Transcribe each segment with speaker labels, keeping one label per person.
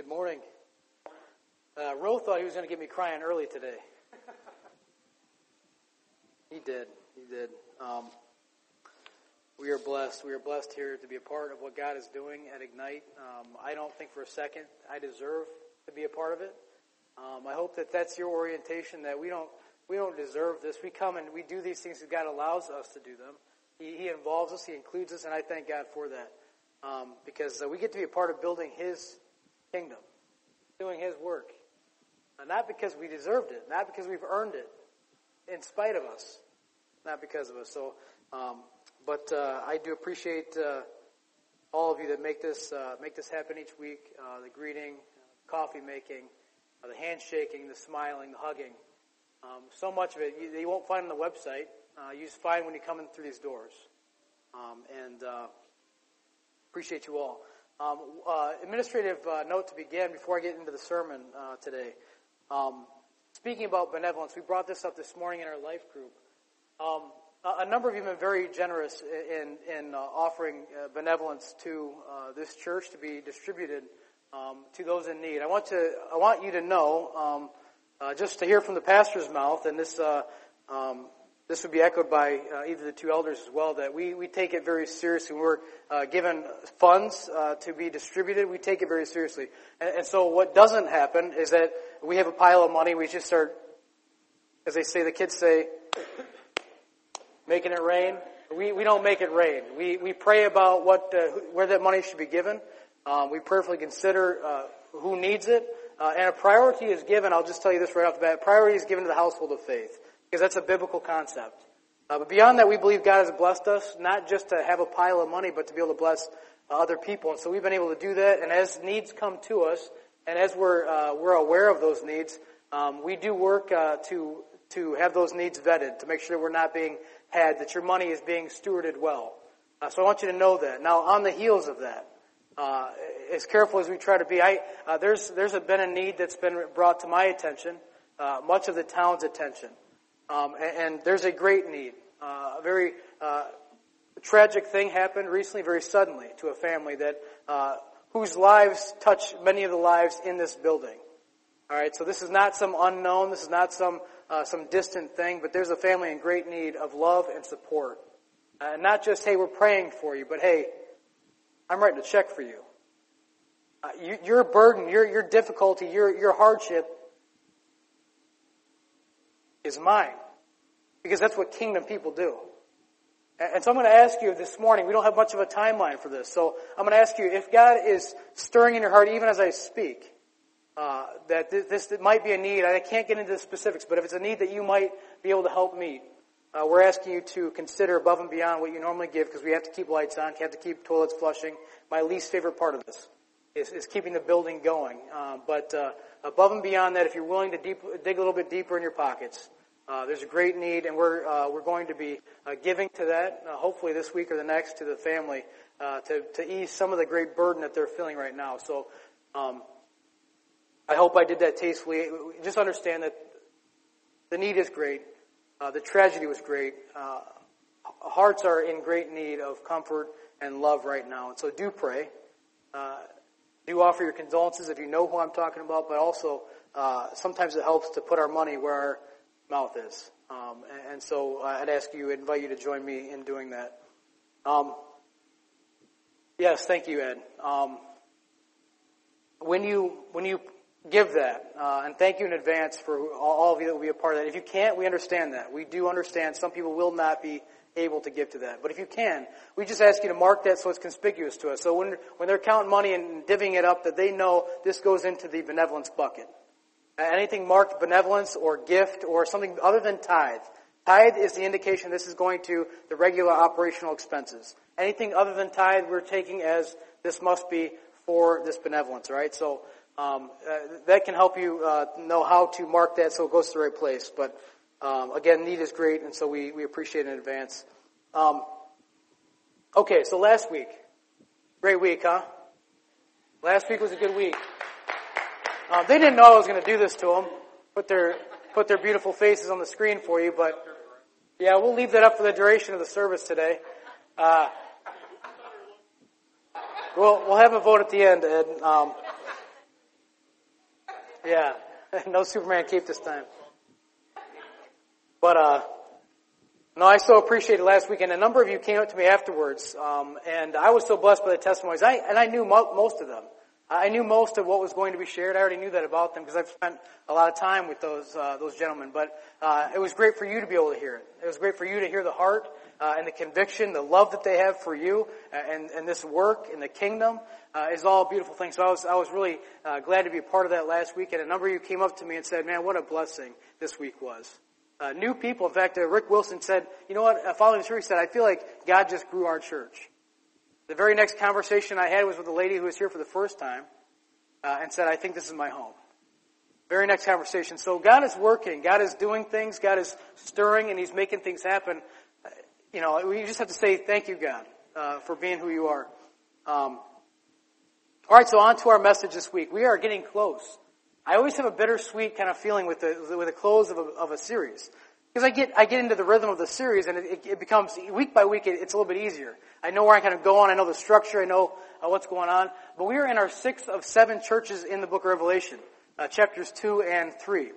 Speaker 1: Good morning. Uh, Ro thought he was going to get me crying early today. He did. He did. Um, we are blessed. We are blessed here to be a part of what God is doing at Ignite. Um, I don't think for a second I deserve to be a part of it. Um, I hope that that's your orientation. That we don't we don't deserve this. We come and we do these things because God allows us to do them. He, he involves us. He includes us, and I thank God for that um, because uh, we get to be a part of building His kingdom, doing His work. Uh, not because we deserved it, not because we've earned it, in spite of us, not because of us. So, um, but uh, I do appreciate uh, all of you that make this uh, make this happen each week. Uh, the greeting, coffee making, uh, the handshaking, the smiling, the hugging. Um, so much of it you, you, won't find on the website. you just find when you come in through these doors. Um, and appreciate you all. Um, uh, administrative uh, note to begin before I get into the sermon uh, today. Um, speaking about benevolence, we brought this up this morning in our life group. Um, a, number of you have been very generous in, in uh, offering uh, benevolence to uh, this church to be distributed um, to those in need. I want to I want you to know, um, just to hear from the pastor's mouth, and this um, this would be echoed by uh, either the two elders as well, that we, we take it very seriously. When we're uh, given funds uh, to be distributed, we take it very seriously. And, and, so what doesn't happen is that we have a pile of money, we just start, as they say, the kids say, making it rain. We, we don't make it rain. We, we pray about what, uh, where that money should be given. Um, we prayerfully consider uh, who needs it. Uh, and a priority is given, I'll just tell you this right off the bat, priority is given to the household of faith because that's a biblical concept. Uh, but beyond that, we believe God has blessed us, not just to have a pile of money, but to be able to bless uh, other people. And so we've been able to do that. And as needs come to us, and as we're, uh, we're aware of those needs, um, we do work uh, to, to have those needs vetted, to make sure we're not being had, that your money is being stewarded well. Uh, so I want you to know that. Now, on the heels of that, uh, as careful as we try to be, I, there's, there's been a need that's been brought to my attention, much of the town's attention. Um, and, and, there's a great need. Uh, a very uh, tragic thing happened recently, very suddenly, to a family that uh, whose lives touch many of the lives in this building. All right, so this is not some unknown. This is not some uh, some distant thing, but there's a family in great need of love and support. Uh, not just hey, we're praying for you, but hey, I'm writing a check for you. Uh, you your burden, your your difficulty, your your hardship is mine. Because that's what kingdom people do. And so I'm going to ask you this morning, we don't have much of a timeline for this, so I'm going to ask you if God is stirring in your heart even as I speak, uh, that this, this might be a need, I can't get into the specifics, but if it's a need that you might be able to help meet, uh, we're asking you to consider above and beyond what you normally give because we have to keep lights on, we have to keep toilets flushing. My least favorite part of this is, is keeping the building going. Uh, but uh, above and beyond that, if you're willing to deep, dig a little bit deeper in your pockets, uh, there's a great need, and we're uh, we're going to be uh, giving to that, uh, hopefully this week or the next, to the family uh, to to ease some of the great burden that they're feeling right now. So, um, I hope I did that tastefully. Just understand that the need is great, uh, the tragedy was great. hearts are in great need of comfort and love right now, and so do pray. Do offer your condolences if you know who I'm talking about, but also sometimes it helps to put our money where our mouth is. Um, and, so I'd ask you, invite you to join me in doing that. Um, yes, thank you, Ed. Um, when you when you give that, uh, and thank you in advance for all of you that will be a part of that. If you can't, we understand that. We do understand some people will not be able to give to that. But if you can, we just ask you to mark that so it's conspicuous to us. So when, when they're counting money and divvying it up, that they know this goes into the benevolence bucket. Anything marked benevolence or gift or something other than tithe. Tithe is the indication this is going to the regular operational expenses. Anything other than tithe we're taking as this must be for this benevolence, right? So um, uh, that can help you uh, know how to mark that so it goes to the right place. But um, again, need is great, and so we, we appreciate it in advance. Um, okay, so last week. Great week, huh? Last week was a good week. Um, they didn't know I was going to do this to them. Put their put their beautiful faces on the screen for you, but yeah, we'll leave that up for the duration of the service today. Uh, we'll we'll have a vote at the end, Ed. Um, Yeah, no Superman cape this time. But uh, no, I so appreciated last weekend. A number of you came up to me afterwards, um, and I was so blessed by the testimonies. I, and I knew mo- most of them. I knew most of what was going to be shared. I already knew that about them because I've spent a lot of time with those uh, those gentlemen. But uh, it was great for you to be able to hear it. It was great for you to hear the heart uh, and the conviction, the love that they have for you, and and this work in the kingdom uh, is all beautiful thing. So I was I was really uh, glad to be a part of that last week. And a number of you came up to me and said, "Man, what a blessing this week was." Uh, new people. In fact, uh, Rick Wilson said, "You know what?" Uh, following the church, he said, "I feel like God just grew our church." The very next conversation I had was with a lady who was here for the first time uh, and said, I think this is my home. Very next conversation. So God is working. God is doing things. God is stirring and He's making things happen. Uh, you know, we just have to say thank you, God, uh, for being who you are. Um, all right, so on to our message this week. We are getting close. I always have a bittersweet kind of feeling with the with the close of a, of a series. Because I get, I get into the rhythm of the series and it, it becomes, week by week, it, it's a little bit easier. I know where I kind of go on, I know the structure, I know uh, what's going on. But we are in our sixth of seven churches in the book of Revelation, uh, chapters two and three.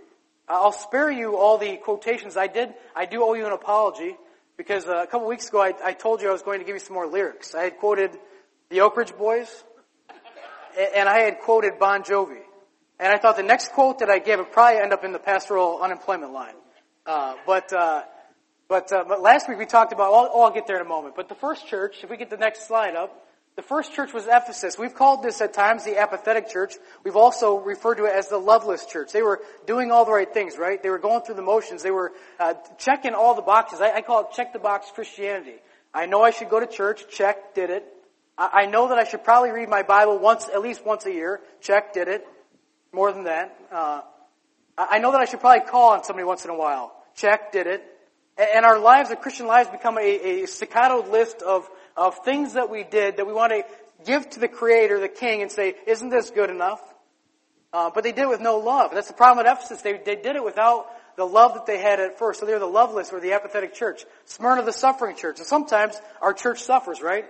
Speaker 1: Uh, I'll spare you all the quotations. I did, I do owe you an apology because uh, a couple weeks ago I, I told you I was going to give you some more lyrics. I had quoted the Oak Ridge Boys and I had quoted Bon Jovi. And I thought the next quote that I gave would probably end up in the pastoral unemployment line. Uh, but, uh, but, uh, but last week we talked about, oh, I'll get there in a moment. But the first church, if we get the next slide up, the first church was Ephesus. We've called this at times the apathetic church. We've also referred to it as the loveless church. They were doing all the right things, right? They were going through the motions. They were uh, checking all the boxes. I, I, call it check the box Christianity. I know I should go to church. Check, did it. I, I, know that I should probably read my Bible once, at least once a year. Check, did it. More than that. Uh, I know that I should probably call on somebody once in a while. Check, did it. And our lives, our Christian lives, become a, a staccato list of, of things that we did that we want to give to the Creator, the King, and say, isn't this good enough? Uh, but they did it with no love. That's the problem at Ephesus. They, they did it without the love that they had at first. So they're the loveless or the apathetic church. Smyrna, the suffering church. And sometimes our church suffers, right?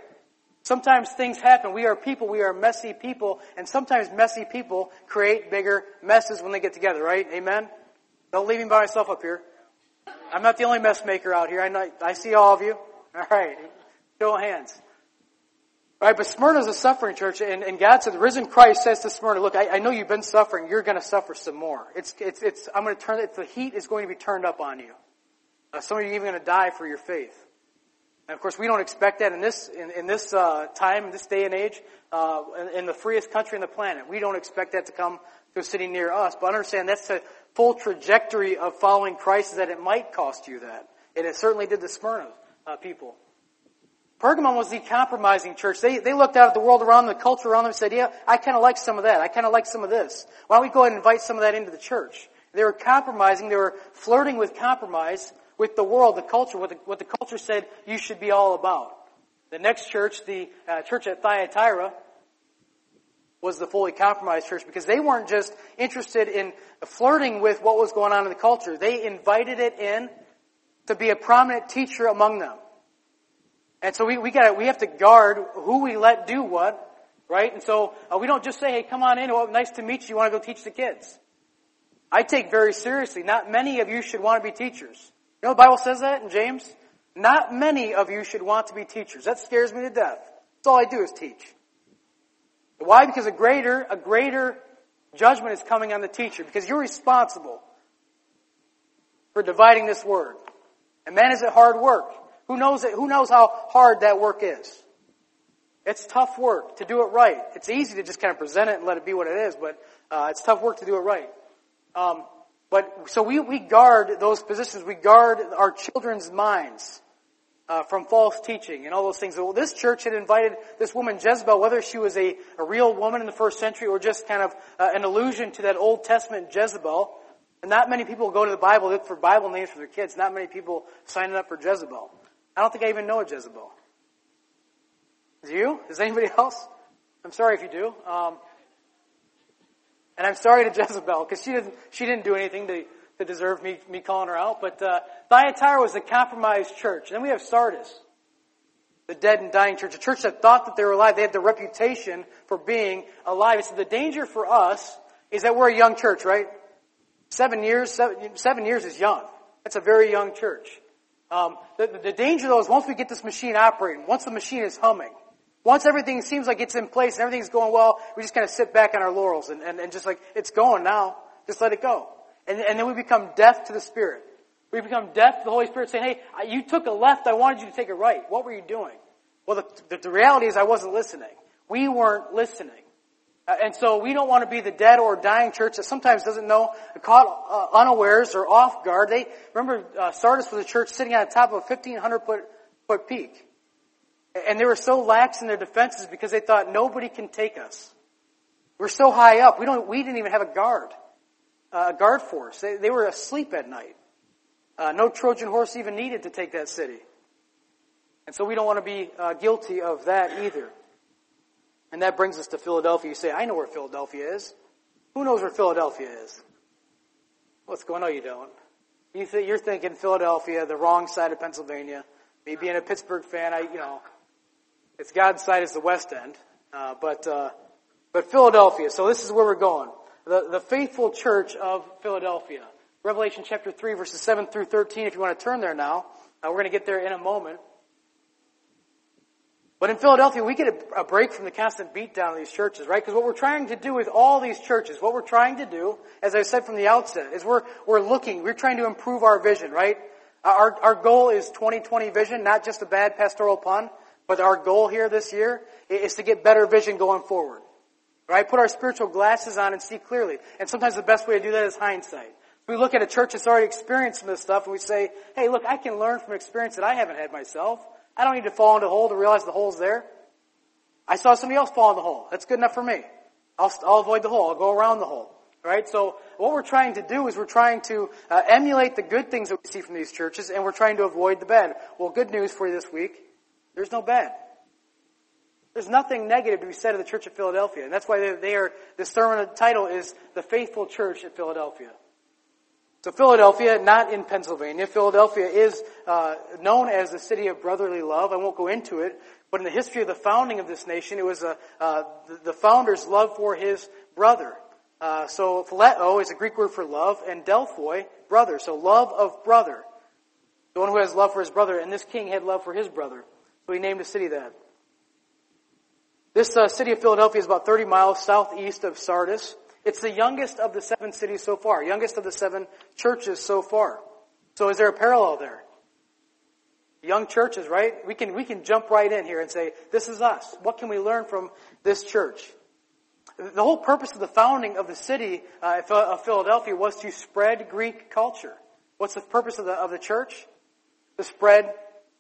Speaker 1: Sometimes things happen. We are people. We are messy people. And sometimes messy people create bigger messes when they get together, right? Amen? Don't leave me by myself up here. I'm not the only mess maker out here. I, know, I see all of you. All right. Show hands. All right, but Smyrna is a suffering church, and, and God said, the risen Christ says to Smyrna, look, I, I know you've been suffering. You're going to suffer some more. It's, it's, it's, I'm going to turn it, the heat is going to be turned up on you. Uh, some of you are even going to die for your faith. And of course, we don't expect that in this in, in this uh, time, this day and age, uh, in, in, the freest country on the planet. We don't expect that to come to a city near us. But understand that's the full trajectory of following Christ is that it might cost you that, and it certainly did the Smyrna uh, people. Pergamum was the compromising church. They, they looked out at the world around them, the culture around them, and said, yeah, I kind of like some of that. I kind of like some of this. Why don't we go ahead and invite some of that into the church? They were compromising. They were flirting with compromise with the world, the culture, what the, what the culture said you should be all about. The next church, the uh, church at Thyatira, was the fully compromised church because they weren't just interested in flirting with what was going on in the culture. They invited it in to be a prominent teacher among them. And so we, we got we have to guard who we let do what, right? And so uh, we don't just say, hey, come on in. Well, nice to meet you. You want to go teach the kids? I take very seriously. Not many of you should want to be teachers. Know the Bible says that in James? Not many of you should want to be teachers. That scares me to death. That's all I do is teach. Why? Because a greater, a greater judgment is coming on the teacher because you're responsible for dividing this word. And man, is it hard work. Who knows it, who knows how hard that work is? It's tough work to do it right. It's easy to just kind of present it and let it be what it is, but uh, it's tough work to do it right. Um, but so we, we guard those positions. We guard our children's minds uh, from false teaching and all those things. Well, this church had invited this woman Jezebel, whether she was a, a real woman in the first century or just kind of uh, an allusion to that Old Testament Jezebel. And not many people go to the Bible look for Bible names for their kids. Not many people signing up for Jezebel. I don't think I even know a Jezebel. Do you? Does anybody else? I'm sorry if you do. Um, and I'm sorry to Jezebel because she didn't she didn't do anything to to deserve me me calling her out. But uh, Thyatira was a compromised church. And then we have Sardis, the dead and dying church, a church that thought that they were alive. They had the reputation for being alive. And so the danger for us is that we're a young church, right? Seven years, seven, seven years is young. That's a very young church. Um, the, the danger though is once we get this machine operating, once the machine is humming, once everything seems like it's in place and everything's going well, we just kind of sit back on our laurels and, and, and just like, it's going now. Just let it go. And, and then we become deaf to the Spirit. We become deaf to the Holy Spirit saying, hey, you took a left, I wanted you to take a right. What were you doing? Well, the, the, the reality is I wasn't listening. We weren't listening. Uh, and so we don't want to be the dead or dying church that sometimes doesn't know, caught uh, unawares or off guard. They remember uh, Sardis was a church sitting on top of a 1500 foot, foot peak. And they were so lax in their defenses because they thought nobody can take us. We're so high up. We don't, we didn't even have a guard, uh, a guard force. They, they were asleep at night. Uh, no Trojan horse even needed to take that city. And so we don't want to be uh, guilty of that either. And that brings us to Philadelphia. You say, I know where Philadelphia is. Who knows where Philadelphia is? What's going on? You don't. You th- you're thinking Philadelphia, the wrong side of Pennsylvania. Me being a Pittsburgh fan, I, you know, it's God's side is the West End. Uh, but, uh, but Philadelphia. So this is where we're going. The, the faithful church of Philadelphia. Revelation chapter 3 verses 7 through 13 if you want to turn there now. Uh, we're going to get there in a moment. But in Philadelphia, we get a, a break from the constant beatdown of these churches, right? Because what we're trying to do with all these churches, what we're trying to do, as I said from the outset, is we're, we're looking, we're trying to improve our vision, right? Our, our goal is 2020 vision, not just a bad pastoral pun, but our goal here this year is to get better vision going forward. Right? Put our spiritual glasses on and see clearly. And sometimes the best way to do that is hindsight. We look at a church that's already experienced some of this stuff and we say, hey, look, I can learn from experience that I haven't had myself. I don't need to fall into a hole to realize the hole's there. I saw somebody else fall in the hole. That's good enough for me. I'll, I'll avoid the hole. I'll go around the hole. Right? So what we're trying to do is we're trying to uh, emulate the good things that we see from these churches and we're trying to avoid the bad. Well, good news for you this week. There's no bad. There's nothing negative to be said of the Church of Philadelphia. And that's why they, are, this sermon title is The Faithful Church at Philadelphia. So Philadelphia, not in Pennsylvania. Philadelphia is uh, known as the city of brotherly love. I won't go into it, but in the history of the founding of this nation, it was a, uh, the, the, founder's love for his brother. Uh, so phileo is a Greek word for love, and delphoi, brother. So love of brother. The one who has love for his brother, and this king had love for his brother. So he named the city that. This uh, city of Philadelphia is about 30 miles southeast of Sardis. It's the youngest of the seven cities so far, youngest of the seven churches so far. So is there a parallel there? Young churches, right? We can, we can jump right in here and say, this is us. What can we learn from this church? The whole purpose of the founding of the city uh, of Philadelphia was to spread Greek culture. What's the purpose of the, of the church? To spread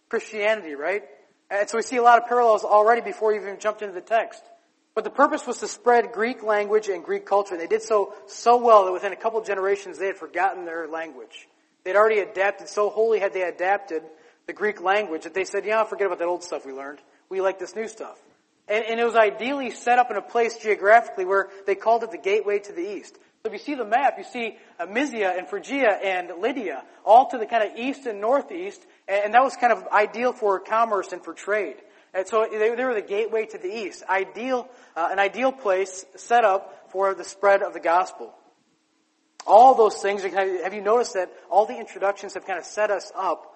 Speaker 1: Christianity, right? And so we see a lot of parallels already before we even jumped into the text. But the purpose was to spread Greek language and Greek culture. And They did so so well that within a couple generations they had forgotten their language. They'd already adapted, so wholly had they adapted the Greek language that they said, yeah, forget about that old stuff we learned. We like this new stuff. And, and it was ideally set up in a place geographically where they called it the gateway to the east. So if you see the map, you see Mysia and Phrygia and Lydia, all to the kind of east and northeast, and that was kind of ideal for commerce and for trade. And so they, they were the gateway to the east. Ideal, uh, an ideal place set up for the spread of the gospel. All those things, have you noticed that all the introductions have kind of set us up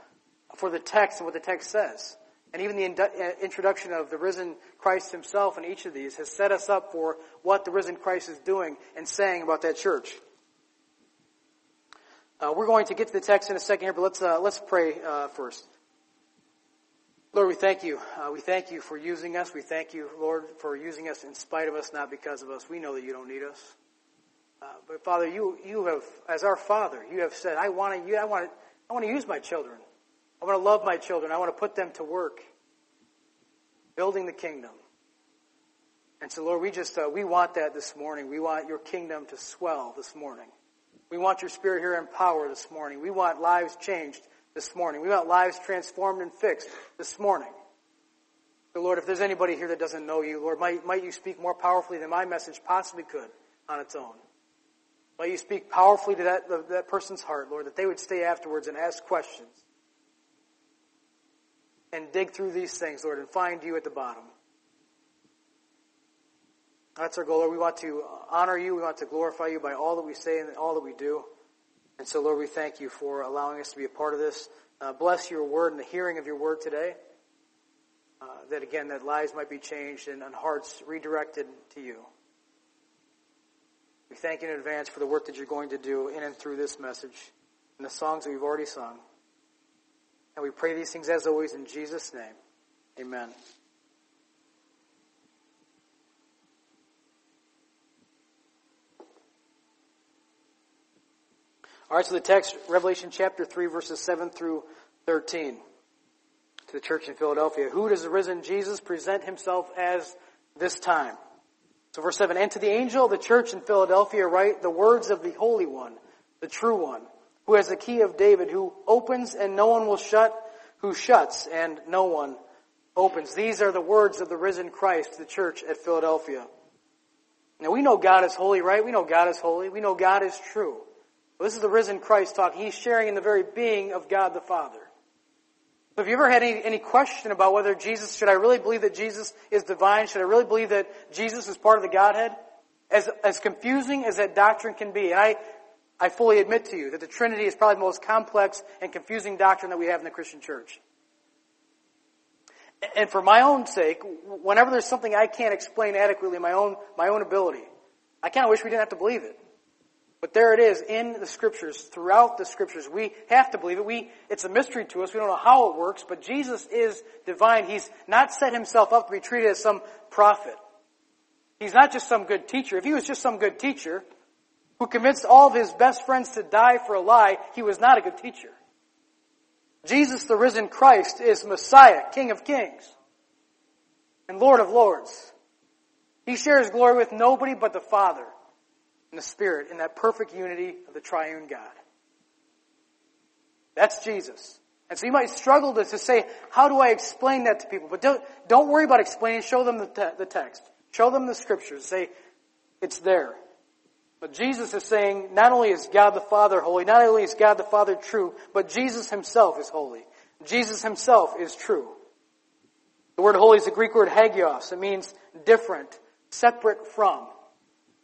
Speaker 1: for the text and what the text says? And even the uh, introduction of the risen Christ himself in each of these has set us up for what the risen Christ is doing and saying about that church. Uh, we're going to get to the text in a second here, but let's uh, let's pray uh, first. Lord, we thank you. Uh, we thank you for using us. We thank you, Lord, for using us in spite of us, not because of us. We know that you don't need us. Uh, but Father, you, you have, as our Father, you have said, I want to, you I want I want to use my children. I want to love my children. I want to put them to work, building the kingdom. And so, Lord, we just, uh, we want that this morning. We want your kingdom to swell this morning. We want your spirit here in power this morning. We want lives changed this morning. We want lives transformed and fixed this morning. So Lord, if there's anybody here that doesn't know you, Lord, might, might you speak more powerfully than my message possibly could on its own. Might you speak powerfully to that, that person's heart, Lord, that they would stay afterwards and ask questions. And dig through these things, Lord, and find you at the bottom. That's our goal, Lord. We want to honor you. We want to glorify you by all that we say and all that we do. And so, Lord, we thank you for allowing us to be a part of this. Uh, bless your word and the hearing of your word today. Uh, that again, that lives might be changed and, and hearts redirected to you. We thank you in advance for the work that you're going to do in and through this message and the songs that we've already sung. And we pray these things as always in Jesus' name. Amen. All right, so the text, Revelation chapter 3, verses 7 through 13, to the church in Philadelphia. Who does the risen Jesus present himself as this time? So verse 7, and to the angel of the church in Philadelphia write the words of the Holy One, the true one, who has the key of David, who opens and no one will shut, who shuts and no one opens. These are the words of the risen Christ to the church at Philadelphia. Now we know God is holy, right? We know God is holy. We know God is true. This is the risen Christ talking. He's sharing in the very being of God the Father. So have you ever had any, any question about whether Jesus, should I really believe that Jesus is divine? Should I really believe that Jesus is part of the Godhead? As, as confusing as that doctrine can be, and I, I fully admit to you that the Trinity is probably the most complex and confusing doctrine that we have in the Christian church. And for my own sake, whenever there's something I can't explain adequately, my own, my own ability, I kind of wish we didn't have to believe it. But there it is in the scriptures, throughout the scriptures. We have to believe it. We, it's a mystery to us. We don't know how it works, but Jesus is divine. He's not set himself up to be treated as some prophet. He's not just some good teacher. If he was just some good teacher who convinced all of his best friends to die for a lie, he was not a good teacher. Jesus, the risen Christ, is Messiah, King of kings, and Lord of lords. He shares glory with nobody but the Father and the Spirit in that perfect unity of the triune God. That's Jesus. And so you might struggle to, to say, how do I explain that to people? But don't, don't worry about explaining. Show them the, te- the text. Show them the scriptures. Say, it's there. But Jesus is saying, not only is God the Father holy, not only is God the Father true, but Jesus himself is holy. Jesus himself is true. The word holy is the Greek word hagios. It means different, separate from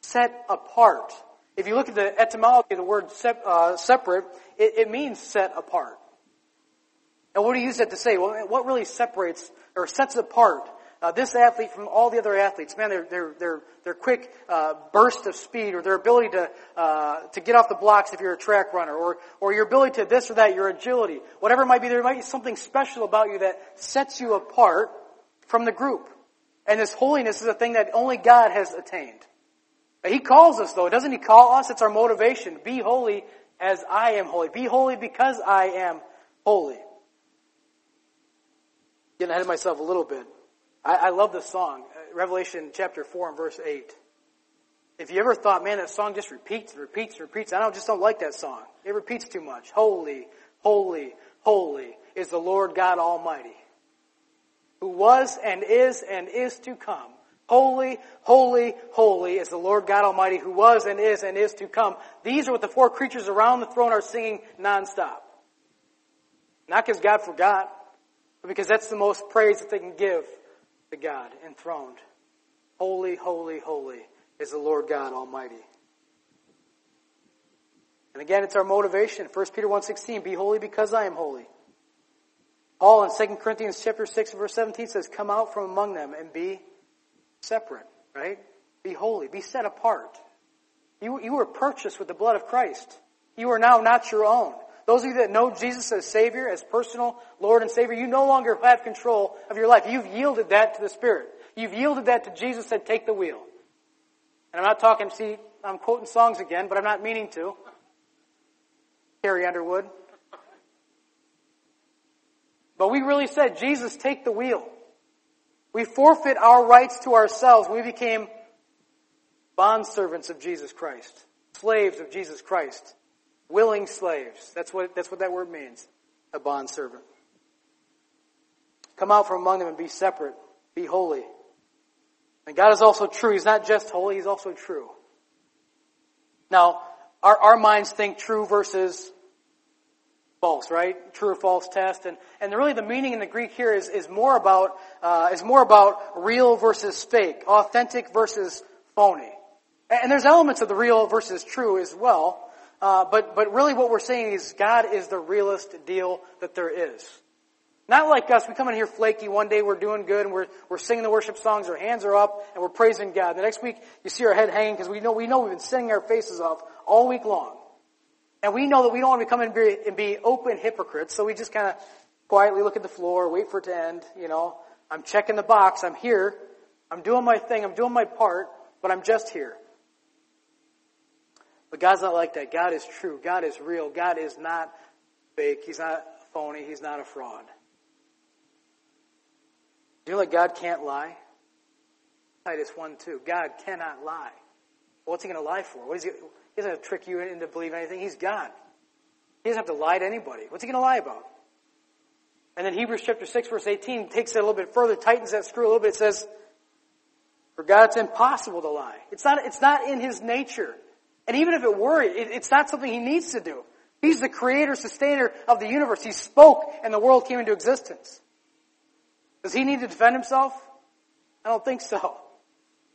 Speaker 1: set apart. If you look at the etymology of the word sep- uh, separate, it, it, means set apart. And what do you use that to say? Well, what really separates or sets apart uh, this athlete from all the other athletes? Man, their their their their quick uh, burst of speed, or their ability to uh, to get off the blocks if you're a track runner, or or your ability to this or that, your agility, whatever it might be. There might be something special about you that sets you apart from the group. And this holiness is a thing that only God has attained. He calls us though, doesn't he call us? It's our motivation. Be holy as I am holy. Be holy because I am holy. Getting ahead of myself a little bit. I, I love this song, uh, Revelation chapter 4 and verse 8. If you ever thought, man, that song just repeats and repeats and repeats, I don't, just don't like that song. It repeats too much. Holy, holy, holy is the Lord God Almighty, who was and is and is to come. Holy, holy, holy is the Lord God Almighty who was and is and is to come. These are what the four creatures around the throne are singing nonstop. Not because God forgot, but because that's the most praise that they can give to God enthroned. Holy, holy, holy is the Lord God Almighty. And again, it's our motivation. 1 Peter 1.16, be holy because I am holy. Paul in 2 Corinthians chapter 6 verse 17 says, come out from among them and be separate, right? Be holy. Be set apart. You, you were purchased with the blood of Christ. You are now not your own. Those of you that know Jesus as Savior, as personal Lord and Savior, you no longer have control of your life. You've yielded that to the Spirit. You've yielded that to Jesus said, take the wheel. And I'm not talking, see, I'm quoting songs again, but I'm not meaning to. Carrie Underwood. But we really said, Jesus, take the wheel. We forfeit our rights to ourselves. We became bondservants of Jesus Christ, slaves of Jesus Christ, willing slaves. That's what, that's what that word means, a bondservant. Come out from among them and be separate. Be holy. And God is also true. He's not just holy, He's also true. Now, our, our minds think true versus false, right? True or false test. And, and really the meaning in the Greek here is, is more about, uh, is more about real versus fake, authentic versus phony. And there's elements of the real versus true as well. Uh, but, but really what we're saying is God is the realest deal that there is. Not like us, we come in here flaky, one day we're doing good and we're, we're singing the worship songs, our hands are up, and we're praising God. The next week, you see our head hanging because we know, we know we've been singing our faces off all week long. And we know that we don't want to come in and be, and be open hypocrites, so we just kind of quietly look at the floor, wait for it to end, you know. I'm checking the box, I'm here, I'm doing my thing, I'm doing my part, but I'm just here. But God's not like that. God is true. God is real. God is not fake. He's not phony. He's not a fraud. Do you know that God can't lie? Titus 1 2. God cannot lie. What's he going to lie for? What is he, he doesn't have to trick you into believing anything. He's God. He doesn't have to lie to anybody. What's he going to lie about? And then Hebrews chapter 6 verse 18 takes it a little bit further, tightens that screw a little bit. It says, for God it's impossible to lie. It's not, it's not in His nature. And even if it were, it, it's not something He needs to do. He's the creator, sustainer of the universe. He spoke and the world came into existence. Does he need to defend himself? I don't think so.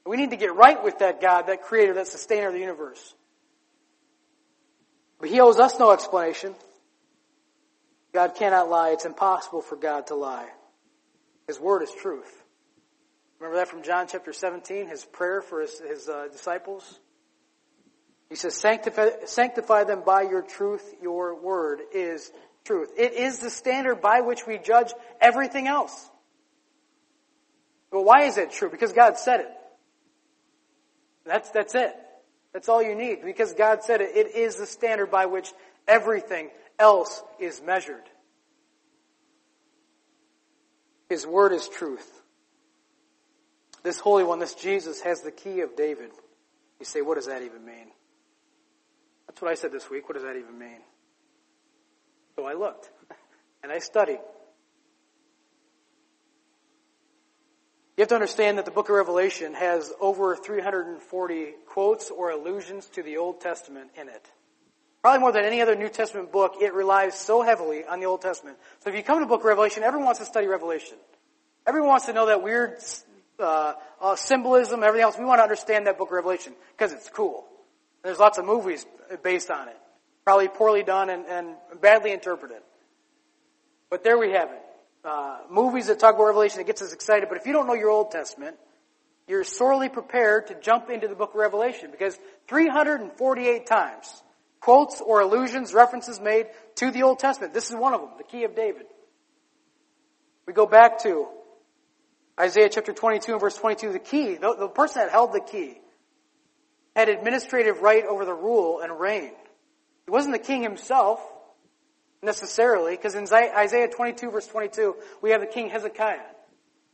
Speaker 1: We need to get right with that God, that creator, that sustainer of the universe. But he owes us no explanation. God cannot lie. It's impossible for God to lie. His word is truth. Remember that from John chapter 17, his prayer for his, his uh, disciples? He says, sanctify, sanctify them by your truth. Your word is truth. It is the standard by which we judge everything else. Well, why is it true? Because God said it. That's, that's it. That's all you need. Because God said it, it is the standard by which everything else is measured. His word is truth. This Holy One, this Jesus, has the key of David. You say, what does that even mean? That's what I said this week. What does that even mean? So I looked and I studied. You have to understand that the book of Revelation has over 340 quotes or allusions to the Old Testament in it. Probably more than any other New Testament book, it relies so heavily on the Old Testament. So if you come to the book of Revelation, everyone wants to study Revelation. Everyone wants to know that weird uh, uh, symbolism, everything else. We want to understand that book of Revelation because it's cool. There's lots of movies based on it. Probably poorly done and, and badly interpreted. But there we have it uh, movies that talk about Revelation that gets us excited, but if you don't know your Old Testament, you're sorely prepared to jump into the book of Revelation because 348 times quotes or allusions, references made to the Old Testament. This is one of them, the key of David. We go back to Isaiah chapter 22 and verse 22. The key, the, the person that held the key, had administrative right over the rule and reign. It wasn't the king himself necessarily, because in Isaiah 22 verse 22, we have the king Hezekiah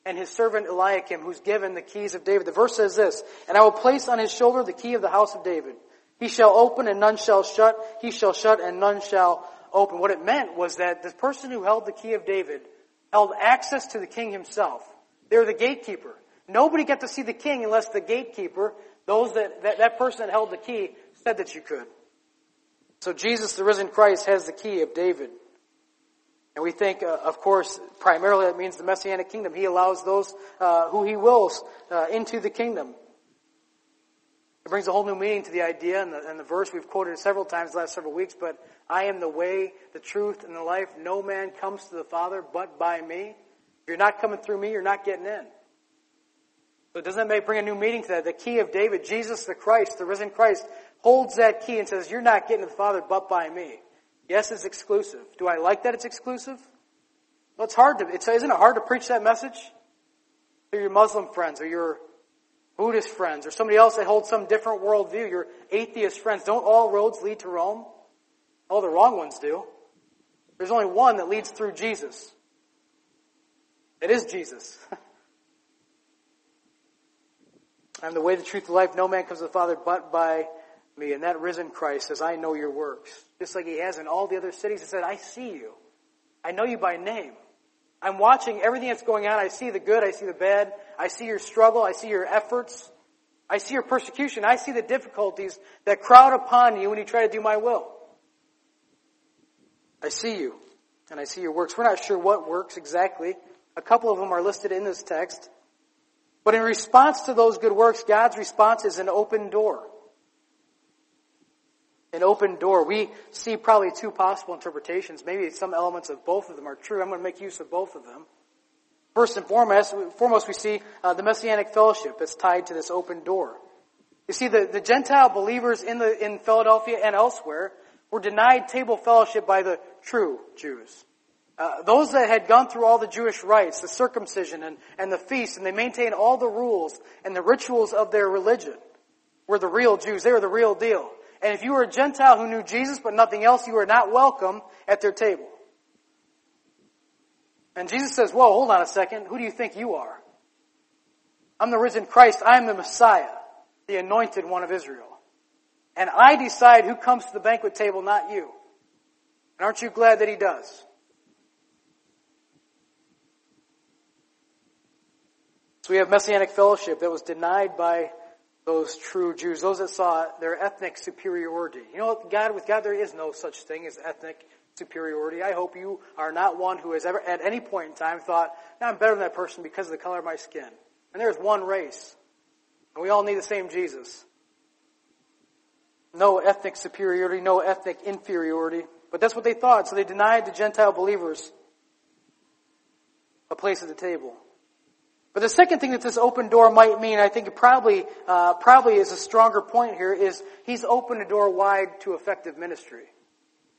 Speaker 1: and his servant Eliakim who's given the keys of David. The verse says this, And I will place on his shoulder the key of the house of David. He shall open and none shall shut. He shall shut and none shall open. What it meant was that the person who held the key of David held access to the king himself. They were the gatekeeper. Nobody got to see the king unless the gatekeeper, those that, that, that person that held the key, said that you could. So Jesus, the risen Christ, has the key of David. And we think, uh, of course, primarily that means the Messianic kingdom. He allows those uh, who He wills uh, into the kingdom. It brings a whole new meaning to the idea and the, and the verse we've quoted several times the last several weeks, but I am the way, the truth, and the life. No man comes to the Father but by me. If you're not coming through me, you're not getting in. So doesn't that bring a new meaning to that? The key of David, Jesus the Christ, the risen Christ, holds that key and says, you're not getting to the Father but by me. Yes, it's exclusive. Do I like that it's exclusive? Well, it's hard to, it's, isn't it hard to preach that message? To your Muslim friends or your Buddhist friends or somebody else that holds some different worldview, your atheist friends. Don't all roads lead to Rome? All the wrong ones do. There's only one that leads through Jesus. It is Jesus. I'm the way, the truth, the life. No man comes to the Father but by me. And that risen Christ says, I know your works. Just like he has in all the other cities. He said, I see you. I know you by name. I'm watching everything that's going on. I see the good. I see the bad. I see your struggle. I see your efforts. I see your persecution. I see the difficulties that crowd upon you when you try to do my will. I see you. And I see your works. We're not sure what works exactly. A couple of them are listed in this text. But in response to those good works, God's response is an open door. An open door. We see probably two possible interpretations. Maybe some elements of both of them are true. I'm going to make use of both of them. First and foremost, foremost we see uh, the Messianic fellowship that's tied to this open door. You see, the, the Gentile believers in, the, in Philadelphia and elsewhere were denied table fellowship by the true Jews. Uh, those that had gone through all the Jewish rites, the circumcision and, and the feast, and they maintained all the rules and the rituals of their religion, were the real Jews. They were the real deal. And if you were a Gentile who knew Jesus but nothing else, you were not welcome at their table. And Jesus says, whoa, hold on a second. Who do you think you are? I'm the risen Christ. I am the Messiah, the anointed one of Israel. And I decide who comes to the banquet table, not you. And aren't you glad that he does? So we have Messianic fellowship that was denied by those true Jews, those that saw their ethnic superiority. You know, God, with God, there is no such thing as ethnic superiority. I hope you are not one who has ever, at any point in time, thought, I'm better than that person because of the color of my skin. And there's one race. And we all need the same Jesus. No ethnic superiority, no ethnic inferiority. But that's what they thought. So they denied the Gentile believers a place at the table. But the second thing that this open door might mean, I think it probably, uh, probably is a stronger point here, is he's opened a door wide to effective ministry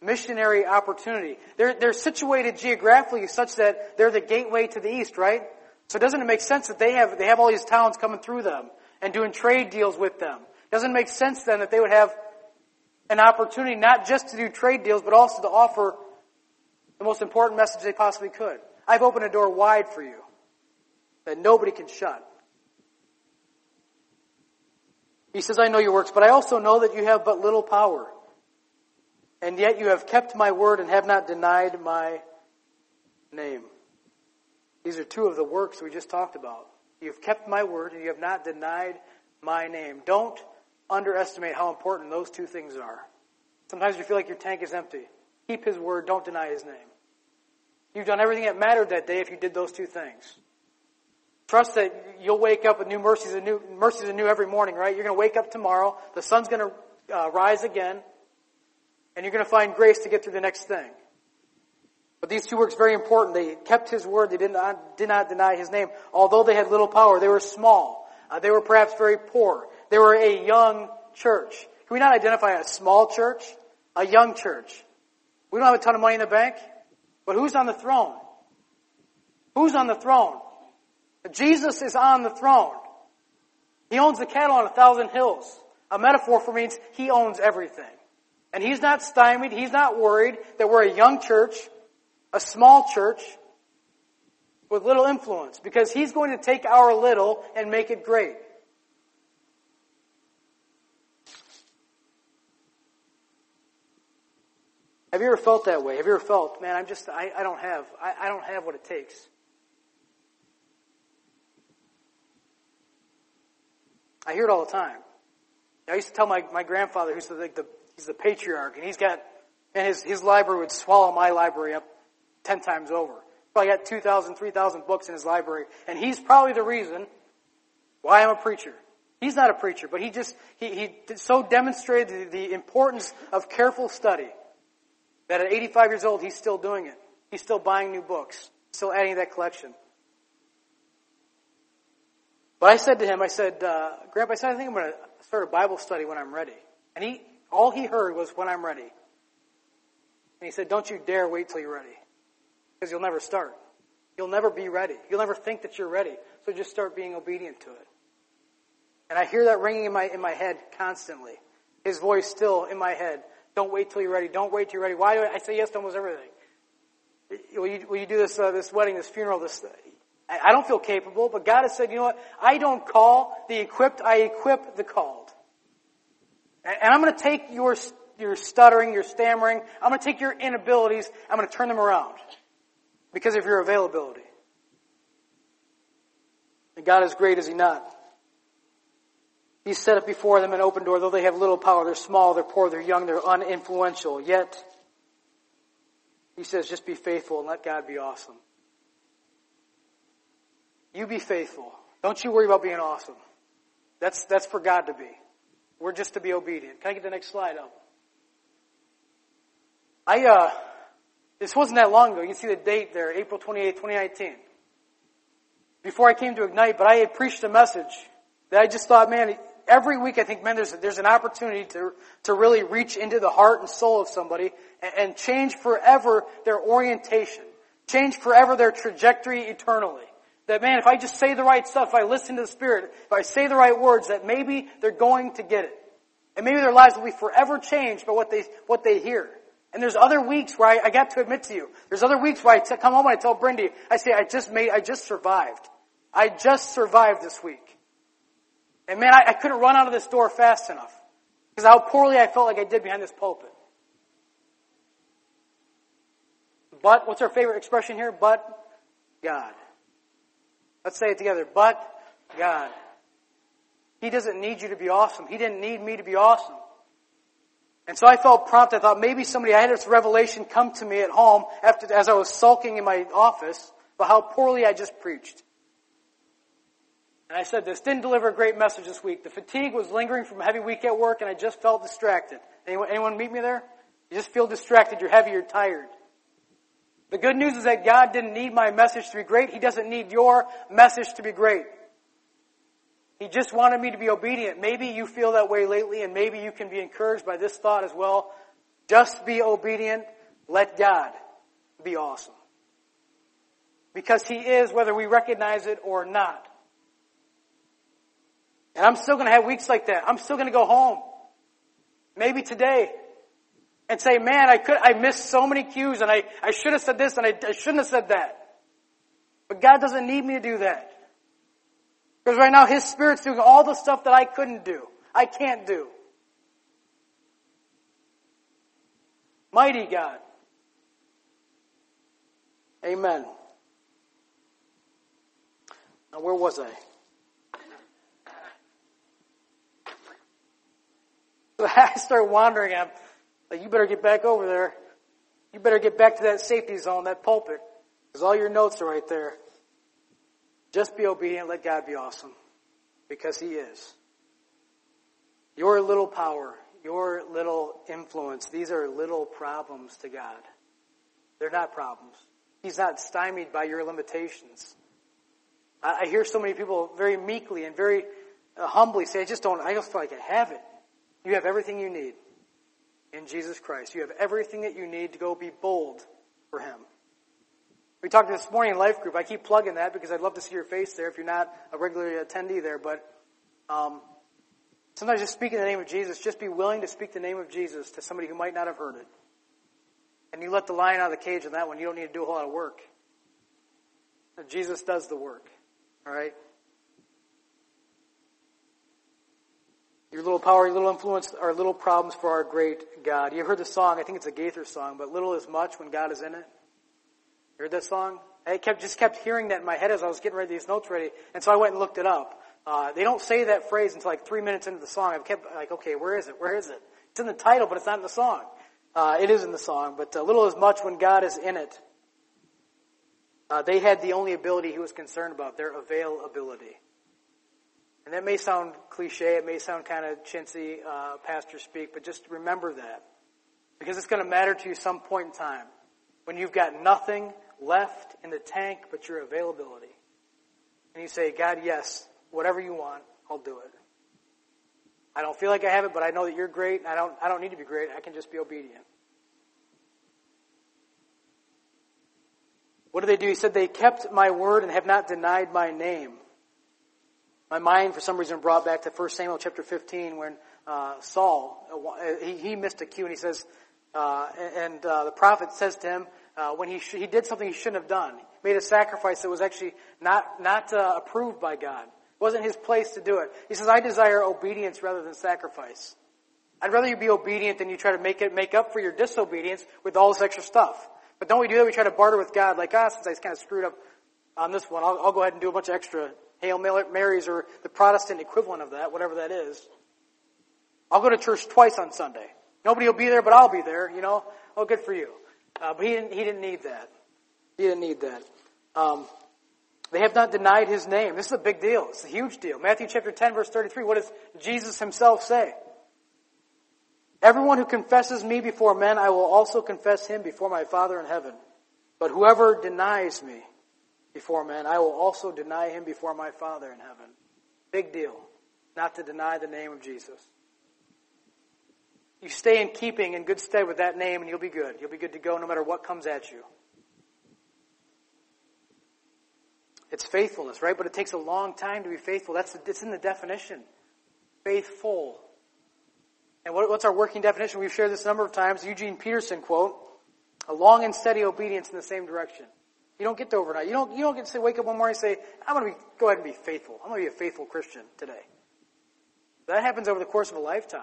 Speaker 1: missionary opportunity. They're, they're situated geographically such that they're the gateway to the east, right? So doesn't it make sense that they have, they have all these towns coming through them and doing trade deals with them? Doesn't make sense then that they would have an opportunity not just to do trade deals, but also to offer the most important message they possibly could? I've opened a door wide for you that nobody can shut. He says, I know your works, but I also know that you have but little power. And yet you have kept my word and have not denied my name. These are two of the works we just talked about. You have kept my word and you have not denied my name. Don't underestimate how important those two things are. Sometimes you feel like your tank is empty. Keep his word, don't deny his name. You've done everything that mattered that day if you did those two things. Trust that you'll wake up with new mercies and new mercies anew every morning, right? You're going to wake up tomorrow. The sun's going to uh, rise again and you're going to find grace to get through the next thing. But these two works very important. They kept his word. They did not, did not deny his name. Although they had little power, they were small. Uh, they were perhaps very poor. They were a young church. Can we not identify a small church? A young church. We don't have a ton of money in the bank, but who's on the throne? Who's on the throne? Jesus is on the throne. He owns the cattle on a thousand hills. A metaphor for means he owns everything. And he's not stymied, he's not worried that we're a young church, a small church, with little influence, because he's going to take our little and make it great. Have you ever felt that way? Have you ever felt, man, I'm just, I, I don't have, I, I don't have what it takes. I hear it all the time. I used to tell my, my grandfather, who's like the He's the patriarch, and he's got, and his, his library would swallow my library up ten times over. Probably got 2,000, 3,000 books in his library, and he's probably the reason why I'm a preacher. He's not a preacher, but he just, he, he so demonstrated the, the importance of careful study that at 85 years old, he's still doing it. He's still buying new books, still adding to that collection. But I said to him, I said, uh, Grandpa, I said, I think I'm going to start a Bible study when I'm ready. And he, all he heard was, when I'm ready. And he said, don't you dare wait till you're ready. Because you'll never start. You'll never be ready. You'll never think that you're ready. So just start being obedient to it. And I hear that ringing in my, in my head constantly. His voice still in my head. Don't wait till you're ready. Don't wait till you're ready. Why do I, I say yes to almost everything? Will you, will you do this, uh, this wedding, this funeral, this, I, don't feel capable, but God has said, you know what? I don't call the equipped, I equip the called. And I'm going to take your, your stuttering, your stammering, I'm going to take your inabilities, I'm going to turn them around because of your availability. And God is great, is He not? He's set up before them an open door, though they have little power, they're small, they're poor, they're young, they're uninfluential. Yet, He says, just be faithful and let God be awesome. You be faithful. Don't you worry about being awesome. That's, that's for God to be. We're just to be obedient. Can I get the next slide up? I, uh, this wasn't that long ago. You can see the date there, April 28, 2019. Before I came to Ignite, but I had preached a message that I just thought, man, every week I think, man, there's, there's an opportunity to, to really reach into the heart and soul of somebody and, and change forever their orientation. Change forever their trajectory eternally. That man, if I just say the right stuff, if I listen to the Spirit, if I say the right words, that maybe they're going to get it. And maybe their lives will be forever changed by what they, what they hear. And there's other weeks where I, I got to admit to you, there's other weeks where I t- come home and I tell Brindy, I say, I just made, I just survived. I just survived this week. And man, I, I couldn't run out of this door fast enough. Because how poorly I felt like I did behind this pulpit. But, what's our favorite expression here? But God. Let's say it together. But God. He doesn't need you to be awesome. He didn't need me to be awesome. And so I felt prompted. I thought maybe somebody, I had this revelation come to me at home after, as I was sulking in my office about how poorly I just preached. And I said this, didn't deliver a great message this week. The fatigue was lingering from a heavy week at work and I just felt distracted. Anyone, anyone meet me there? You just feel distracted, you're heavy, you're tired. The good news is that God didn't need my message to be great. He doesn't need your message to be great. He just wanted me to be obedient. Maybe you feel that way lately and maybe you can be encouraged by this thought as well. Just be obedient. Let God be awesome. Because He is whether we recognize it or not. And I'm still to have weeks like that. I'm still to go home. Maybe today. And say, man, I could, I missed so many cues and I, I should have said this and I, I shouldn't have said that. But God doesn't need me to do that. Because right now His Spirit's doing all the stuff that I couldn't do. I can't do. Mighty God. Amen. Now where was I? I started wandering. I'm like, you better get back over there. You better get back to that safety zone, that pulpit, because all your notes are right there. Just be obedient. Let God be awesome, because He is. Your little power, your little influence, these are little problems to God. They're not problems. He's not stymied by your limitations. I hear so many people very meekly and very uh, humbly say, I just don't, I just feel like I have it. You have everything you need in Jesus Christ. You have everything that you need to go be bold for Him. We talked this morning in life group. I keep plugging that because I'd love to see your face there if you're not a regular attendee there. But um, sometimes just speak in the name of Jesus. Just be willing to speak the name of Jesus to somebody who might not have heard it. And you let the lion out of the cage on that one. You don't need to do a whole lot of work. Jesus does the work. All right? Your little power, your little influence are little problems for our great God. You heard the song, I think it's a Gaither song, but little is much when God is in it. You heard that song? I kept, just kept hearing that in my head as I was getting ready these notes ready, and so I went and looked it up. Uh, they don't say that phrase until like three minutes into the song. I've kept like, okay, where is it? Where is it? It's in the title, but it's not in the song. Uh, it is in the song, but uh, little is much when God is in it. Uh, they had the only ability he was concerned about, their availability. And that may sound cliche, it may sound kind of chintzy, uh, pastor speak, but just remember that. Because it's going to matter to you some point in time when you've got nothing left in the tank but your availability. And you say, God, yes, whatever you want, I'll do it. I don't feel like I have it, but I know that you're great. and I don't, I don't need to be great. I can just be obedient. What did they do? He said, they kept my word and have not denied my name. My mind, for some reason, brought back to 1 Samuel chapter 15 when uh, Saul, uh, he, he, missed a cue and he says, uh, and uh, the prophet says to him, uh, when he, sh- he did something he shouldn't have done, made a sacrifice that was actually not, not approved by God. It wasn't his place to do it. He says, I desire obedience rather than sacrifice. I'd rather you be obedient than you try to make it, make up for your disobedience with all this extra stuff. But don't we do that? We try to barter with God, like, ah, since I kind of screwed up on this one, I'll, I'll go ahead and do a bunch of extra Hail Marys or the Protestant equivalent of that, whatever that is. I'll go to church twice on Sunday. Nobody will be there, but I'll be there, you know. Oh, good for you. Uh, but he didn't, he didn't need that. He didn't need that. Um, They have not denied his name. This is a big deal. It's a huge deal. Matthew chapter 10 verse 33. What does Jesus himself say? Everyone who confesses me before men, I will also confess him before my Father in heaven. But whoever denies me before men, I will also deny him before my Father in heaven. Big deal. Not to deny the name of Jesus. You stay in keeping in good stead with that name and you'll be good. You'll be good to go no matter what comes at you. It's faithfulness, right? But it takes a long time to be faithful. That's it's in the definition. Faithful. And what, what's our working definition? We've shared this a number of times. Eugene Peterson quote: "A long and steady obedience in the same direction." You don't get to overnight. You don't. You don't get to say, wake up one morning and say, "I'm going to go ahead and be faithful. I'm going to be a faithful Christian today." That happens over the course of a lifetime.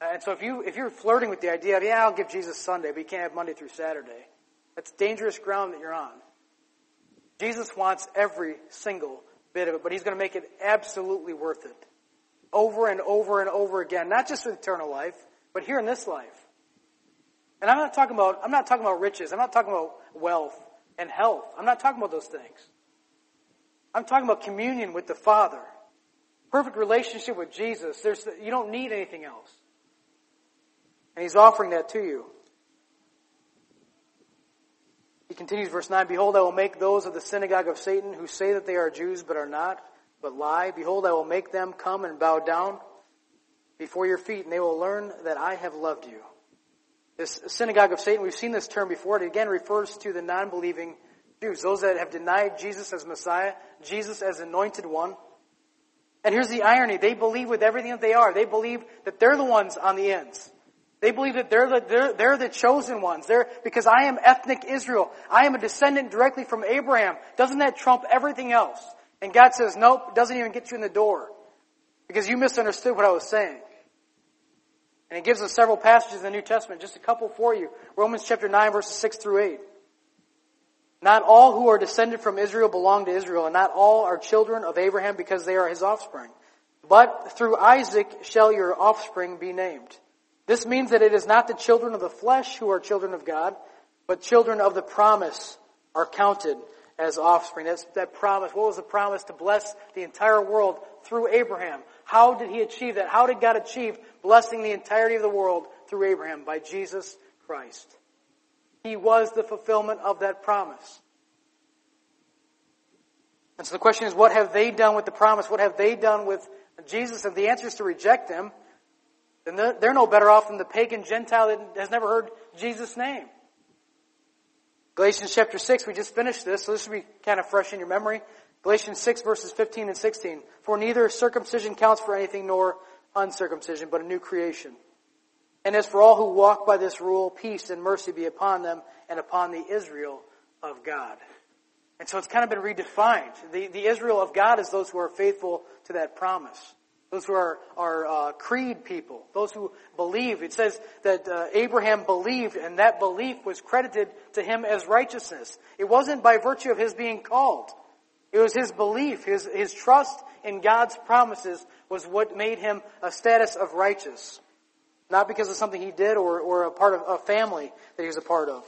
Speaker 1: And so if you if you're flirting with the idea of yeah, I'll give Jesus Sunday, but you can't have Monday through Saturday, that's dangerous ground that you're on. Jesus wants every single bit of it, but He's going to make it absolutely worth it. Over and over and over again. Not just with eternal life, but here in this life. And I'm not talking about, I'm not talking about riches. I'm not talking about wealth and health. I'm not talking about those things. I'm talking about communion with the Father. Perfect relationship with Jesus. There's, you don't need anything else. And He's offering that to you. He continues, verse 9, Behold, I will make those of the synagogue of Satan who say that they are Jews but are not, but lie. Behold, I will make them come and bow down before your feet, and they will learn that I have loved you. This synagogue of Satan, we've seen this term before. It again refers to the non-believing Jews, those that have denied Jesus as Messiah, Jesus as anointed one. And here's the irony. They believe with everything that they are. They believe that they're the ones on the ends. They believe that they're the, they're, they're the chosen ones. They're, because I am ethnic Israel. I am a descendant directly from Abraham. Doesn't that trump everything else? And God says, nope, doesn't even get you in the door. Because you misunderstood what I was saying. And he gives us several passages in the New Testament, just a couple for you. Romans chapter 9 verses 6 through 8. Not all who are descended from Israel belong to Israel, and not all are children of Abraham because they are his offspring. But through Isaac shall your offspring be named. This means that it is not the children of the flesh who are children of God, but children of the promise are counted as offspring. That's that promise. What was the promise? To bless the entire world through Abraham. How did he achieve that? How did God achieve blessing the entirety of the world through Abraham? By Jesus Christ. He was the fulfillment of that promise. And so the question is, what have they done with the promise? What have they done with Jesus? And the answer is to reject him then they're, no better off than the pagan Gentile that has never heard Jesus' name. Galatians chapter 6, we just finished this, so this will be kind of fresh in your memory. Galatians 6 verses 15 and 16. For neither circumcision counts for anything nor uncircumcision, but a new creation. And as for all who walk by this rule, peace and mercy be upon them and upon the Israel of God. And so it's kind of been redefined. The, the Israel of God is those who are faithful to that promise. Those who are, are uh, creed people, those who believe. It says that uh, Abraham believed, and that belief was credited to him as righteousness. It wasn't by virtue of his being called. It was his belief, his, his trust in God's promises was what made him a status of righteous. Not because of something he did or, or a part of a family that he was a part of.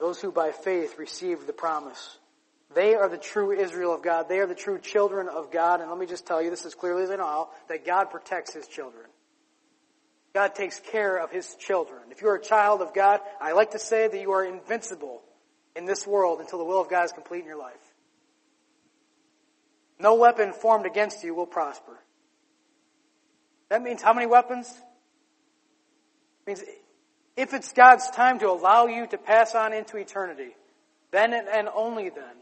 Speaker 1: Those who by faith received the promise. They are the true Israel of God. They are the true children of God. And let me just tell you this as clearly as I know how, that God protects His children. God takes care of His children. If you are a child of God, I like to say that you are invincible in this world until the will of God is complete in your life. No weapon formed against you will prosper. That means how many weapons? It means if it's God's time to allow you to pass on into eternity, then and only then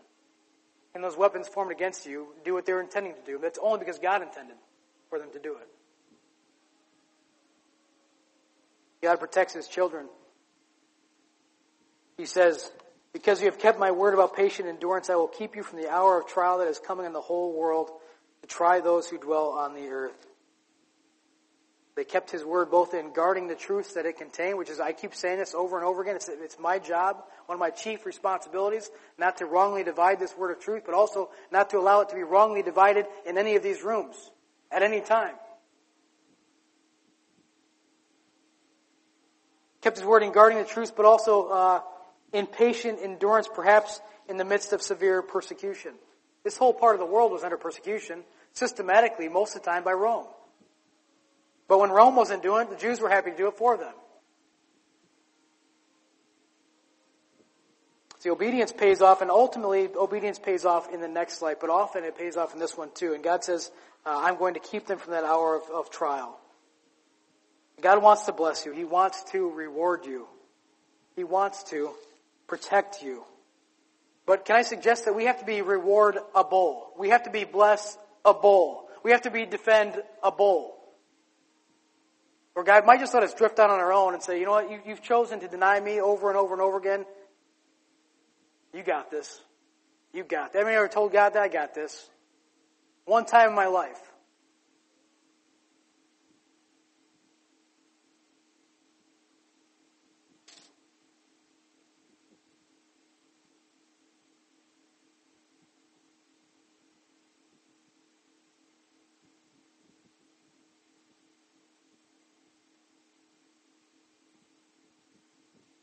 Speaker 1: and those weapons formed against you do what they're intending to do. That's only because God intended for them to do it. God protects his children. He says, Because you have kept my word about patient endurance, I will keep you from the hour of trial that is coming in the whole world to try those who dwell on the earth. They kept his word both in guarding the truths that it contained, which is, I keep saying this over and over again, it's, it's my job, one of my chief responsibilities, not to wrongly divide this word of truth, but also not to allow it to be wrongly divided in any of these rooms at any time. Kept his word in guarding the truth, but also uh, in patient endurance, perhaps in the midst of severe persecution. This whole part of the world was under persecution, systematically, most of the time by Rome. But when Rome wasn't doing it, the Jews were happy to do it for them. See, obedience pays off, and ultimately, obedience pays off in the next life, but often it pays off in this one too. And God says, uh, I'm going to keep them from that hour of, of trial. God wants to bless you. He wants to reward you. He wants to protect you. But can I suggest that we have to be reward a bowl? We have to be bless a bowl. We have to be defend a bowl. Or God might just let us drift out on our own and say, you know what, you, you've chosen to deny me over and over and over again. You got this. You got that. Have you ever told God that I got this? One time in my life.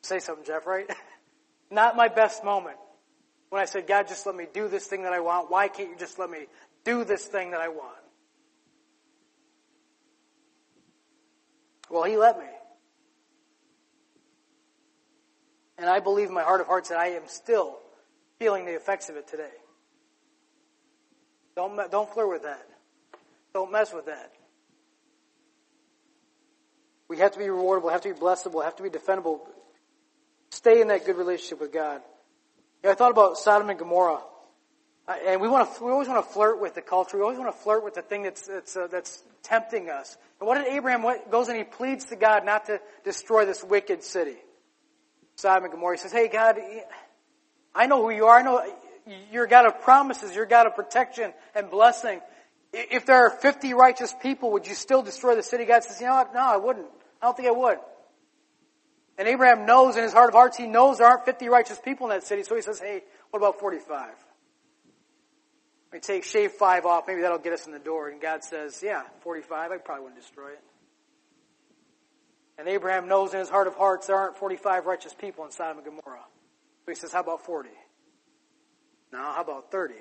Speaker 1: Say something, Jeff, right? Not my best moment. When I said, God, just let me do this thing that I want. Why can't you just let me do this thing that I want? Well, He let me. And I believe in my heart of hearts that I am still feeling the effects of it today. Don't, don't flirt with that. Don't mess with that. We have to be rewardable, we have to be blessable, we have to be defendable Stay in that good relationship with God. I thought about Sodom and Gomorrah. And we want to, we always want to flirt with the culture. We always want to flirt with the thing that's, that's, uh, that's tempting us. And what did Abraham, what, goes and he pleads to God not to destroy this wicked city. Sodom and Gomorrah. He says, hey God, I know who you are. I know you're God of promises. You're God of protection and blessing. If there are 50 righteous people, would you still destroy the city? God says, you know what? No, I wouldn't. I don't think I would. And Abraham knows in his heart of hearts, he knows there aren't 50 righteous people in that city, so he says, hey, what about 45? We take, shave five off, maybe that'll get us in the door. And God says, yeah, 45, I probably wouldn't destroy it. And Abraham knows in his heart of hearts there aren't 45 righteous people in Sodom and Gomorrah. So he says, how about 40? Now, how about 30?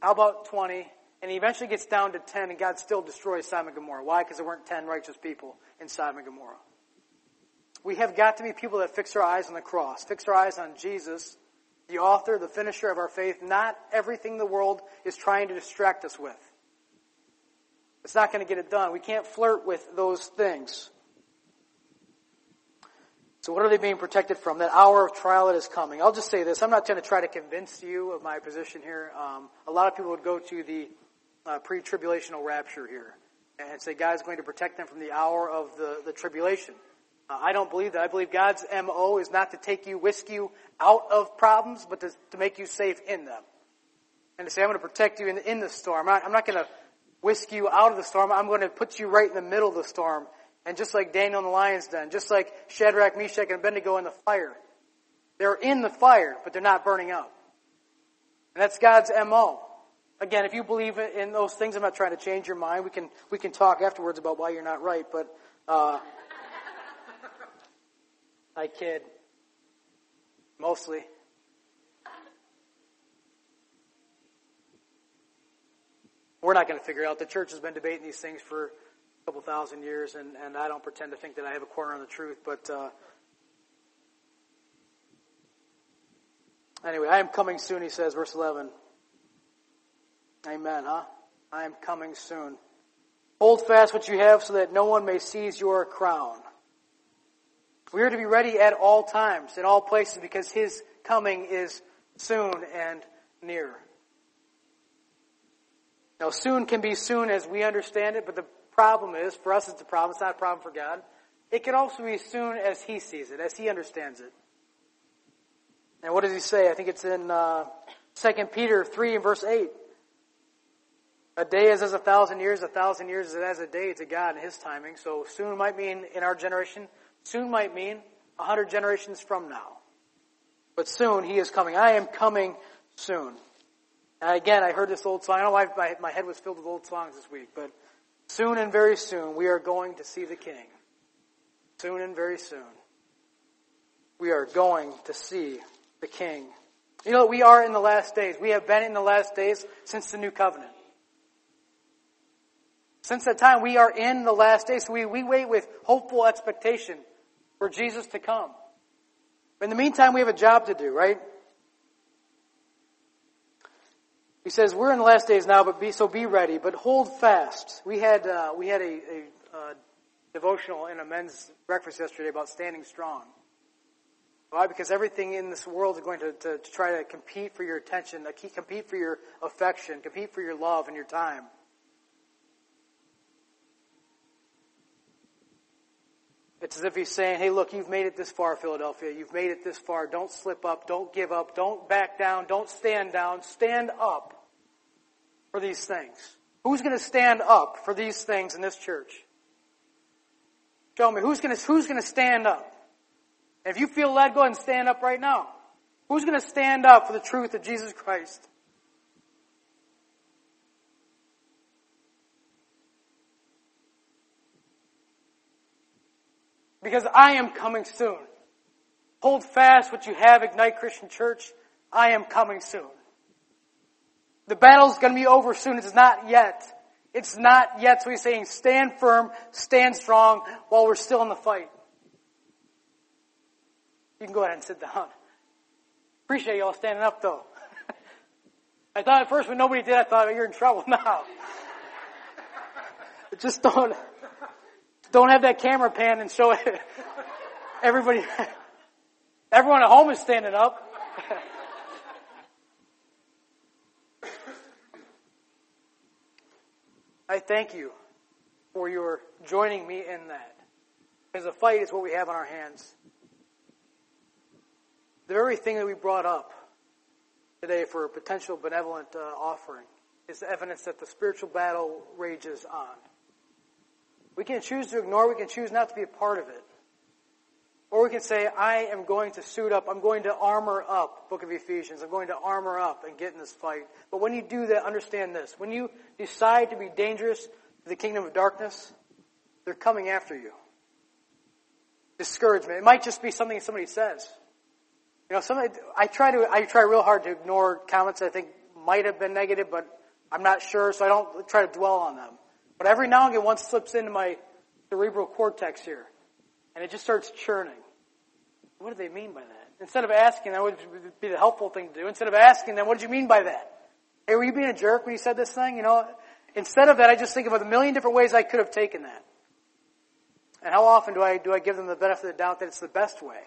Speaker 1: How about 20? And he eventually gets down to 10 and God still destroys Sodom and Gomorrah. Why? Because there weren't 10 righteous people in Sodom and Gomorrah. We have got to be people that fix our eyes on the cross, fix our eyes on Jesus, the author, the finisher of our faith, not everything the world is trying to distract us with. It's not going to get it done. We can't flirt with those things. So what are they being protected from? That hour of trial that is coming. I'll just say this. I'm not trying to try to convince you of my position here. Um, a lot of people would go to the uh, pre-tribulational rapture here and say God's going to protect them from the hour of the, the tribulation. Uh, I don't believe that. I believe God's MO is not to take you, whisk you out of problems, but to, to make you safe in them. And to say, I'm going to protect you in, in the storm. I'm not, going to whisk you out of the storm. I'm going to put you right in the middle of the storm. And just like Daniel in the lion's den, just like Shadrach, Meshach, and Abednego in the fire. They're in the fire, but they're not burning up. And that's God's MO. Again, if you believe in those things, I'm not trying to change your mind. We can, we can talk afterwards about why you're not right, but, uh, I kid. Mostly. We're not going to figure out. The church has been debating these things for a couple thousand years, and, and I don't pretend to think that I have a corner on the truth, but uh, anyway, I am coming soon, he says, verse 11. Amen, huh? I am coming soon. Hold fast what you have so that no one may seize your crown. We are to be ready at all times, in all places, because His coming is soon and near. Now, soon can be soon as we understand it, but the problem is, for us it's a problem, it's not a problem for God. It can also be soon as He sees it, as He understands it. And what does He say? I think it's in uh, 2 Peter 3 and verse 8. A day is as a thousand years, a thousand years is as a day to God in His timing. So soon might mean in our generation, Soon might mean a hundred generations from now. But soon he is coming. I am coming soon. And again, I heard this old song. I don't know why my, my head was filled with old songs this week, but soon and very soon we are going to see the King. Soon and very soon. we are going to see the King. You know, we are in the last days. We have been in the last days since the new covenant. Since that time, we are in the last days. So we, we wait with hopeful expectation for Jesus to come. But in the meantime, we have a job to do, right? He says, we're in the last days now, but be, so be ready, but hold fast. We had, uh, we had a, a devotional in a men's breakfast yesterday about standing strong. Why? Because everything in this world is going to, to, to try to compete for your attention, compete for your affection, compete for your love and your time. It's as if he's saying, hey, look, you've made it this far, Philadelphia. You've made it this far. Don't slip up. Don't give up. Don't back down. Don't stand down. Stand up for these things. Who's going to stand up for these things in this church? Show me. Who's going to, who's going to stand up? If you feel led, go ahead and stand up right now. Who's going to stand up for the truth of Jesus Christ? Because I am coming soon. Hold fast what you have, Ignite Christian Church. I am coming soon. The battle's to be over soon. It's not yet. It's not yet. So he's saying stand firm, stand strong while we're still in the fight. You can go ahead and sit down. Appreciate you all standing up though. I thought at first when nobody did, I thought, oh, you're in trouble now. Just don't, don't have that camera pan and show it. Everybody, everyone at home is standing up. I thank you for your joining me in that. Because the fight is what we have on our hands the very thing that we brought up today for a potential benevolent uh, offering is the evidence that the spiritual battle rages on. We can choose to ignore, we can choose not to be a part of it. Or we can say, I am going to suit up, I'm going to armor up, book of Ephesians, I'm going to armor up and get in this fight. But when you do that, understand this. When you decide to be dangerous to the kingdom of darkness, they're coming after you. Discouragement. It might just be something somebody says. You know, some I try to I try real hard to ignore comments I think might have been negative, but I'm not sure, so I don't try to dwell on them. But every now and again, one slips into my cerebral cortex here, and it just starts churning. What do they mean by that? Instead of asking, that would be the helpful thing to do. Instead of asking them, what did you mean by that? Hey, were you being a jerk when you said this thing? You know, instead of that, I just think of a million different ways I could have taken that. And how often do I do I give them the benefit of the doubt that it's the best way?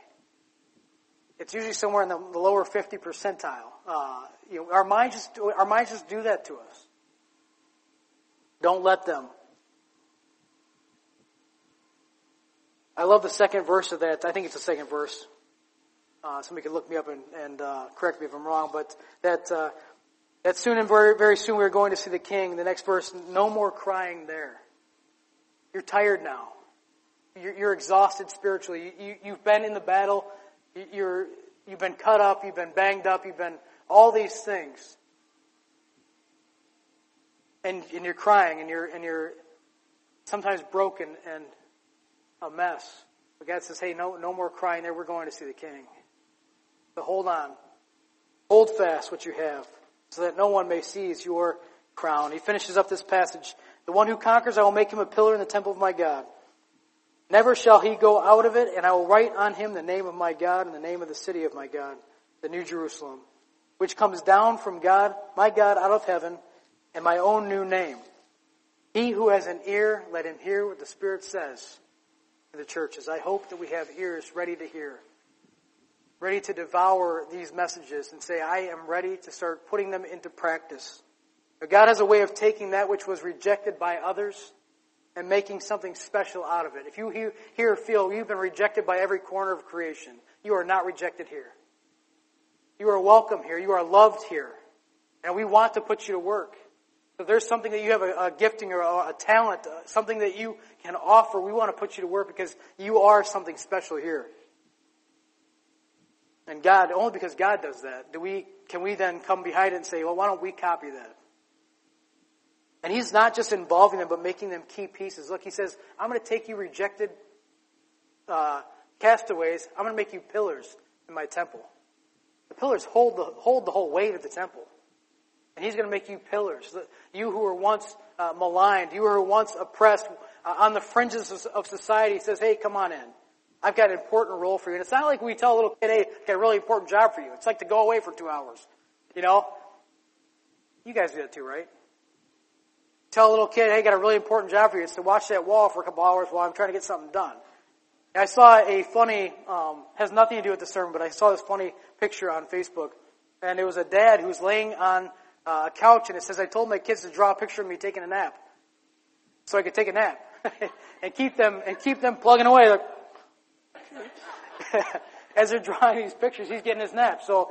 Speaker 1: It's usually somewhere in the, the lower 50 percentile. Uh, you know, our minds just our minds just do that to us. Don't let them. I love the second verse of that. I think it's the second verse. Uh, somebody could look me up and, and uh, correct me if I'm wrong, but that uh, that soon and very very soon we're going to see the King. The next verse, no more crying there. You're tired now. You're, you're exhausted spiritually. You, you, you've been in the battle. You're, you've been cut up, you've been banged up, you've been all these things. And, and you're crying and you're, and you're sometimes broken and a mess. But God says, hey, no, no more crying there. We're going to see the King. So hold on. Hold fast what you have so that no one may seize your crown. He finishes up this passage. The one who conquers, I will make him a pillar in the temple of my God. Never shall he go out of it, and I will write on him the name of my God and the name of the city of my God, the New Jerusalem, which comes down from God, my God, out of heaven, and my own new name. He who has an ear, let him hear what the Spirit says to the churches. I hope that we have ears ready to hear, ready to devour these messages and say, I am ready to start putting them into practice. But God has a way of taking that which was rejected by others and making something special out of it. If you hear, here feel you've been rejected by every corner of creation, you are not rejected here. You are welcome here. You are loved here. And we want to put you to work. If there's something that you have a, a gifting or a, a talent, uh, something that you can offer, we want to put you to work because you are something special here. And God, only because God does that, do we, can we then come behind it and say, well, why don't we copy that? And he's not just involving them, but making them key pieces. Look, he says, I'm going to take you rejected uh, castaways, I'm going to make you pillars in my temple. The pillars hold the, hold the whole weight of the temple. And he's going to make you pillars. You who were once uh, maligned, you who were once oppressed uh, on the fringes of society, he says, hey, come on in. I've got an important role for you. And it's not like we tell a little kid, hey, I've got a really important job for you. It's like to go away for two hours. You know? You guys do that too, right? Tell a little kid, hey, I got a really important job for you. It's to watch that wall for a couple hours while I'm trying to get something done. I saw a funny, um, has nothing to do with the sermon, but I saw this funny picture on Facebook. And it was a dad who was laying on uh, a couch and it says, I told my kids to draw a picture of me taking a nap. So I could take a nap. and keep them, and keep them plugging away. As they're drawing these pictures, he's getting his nap. So,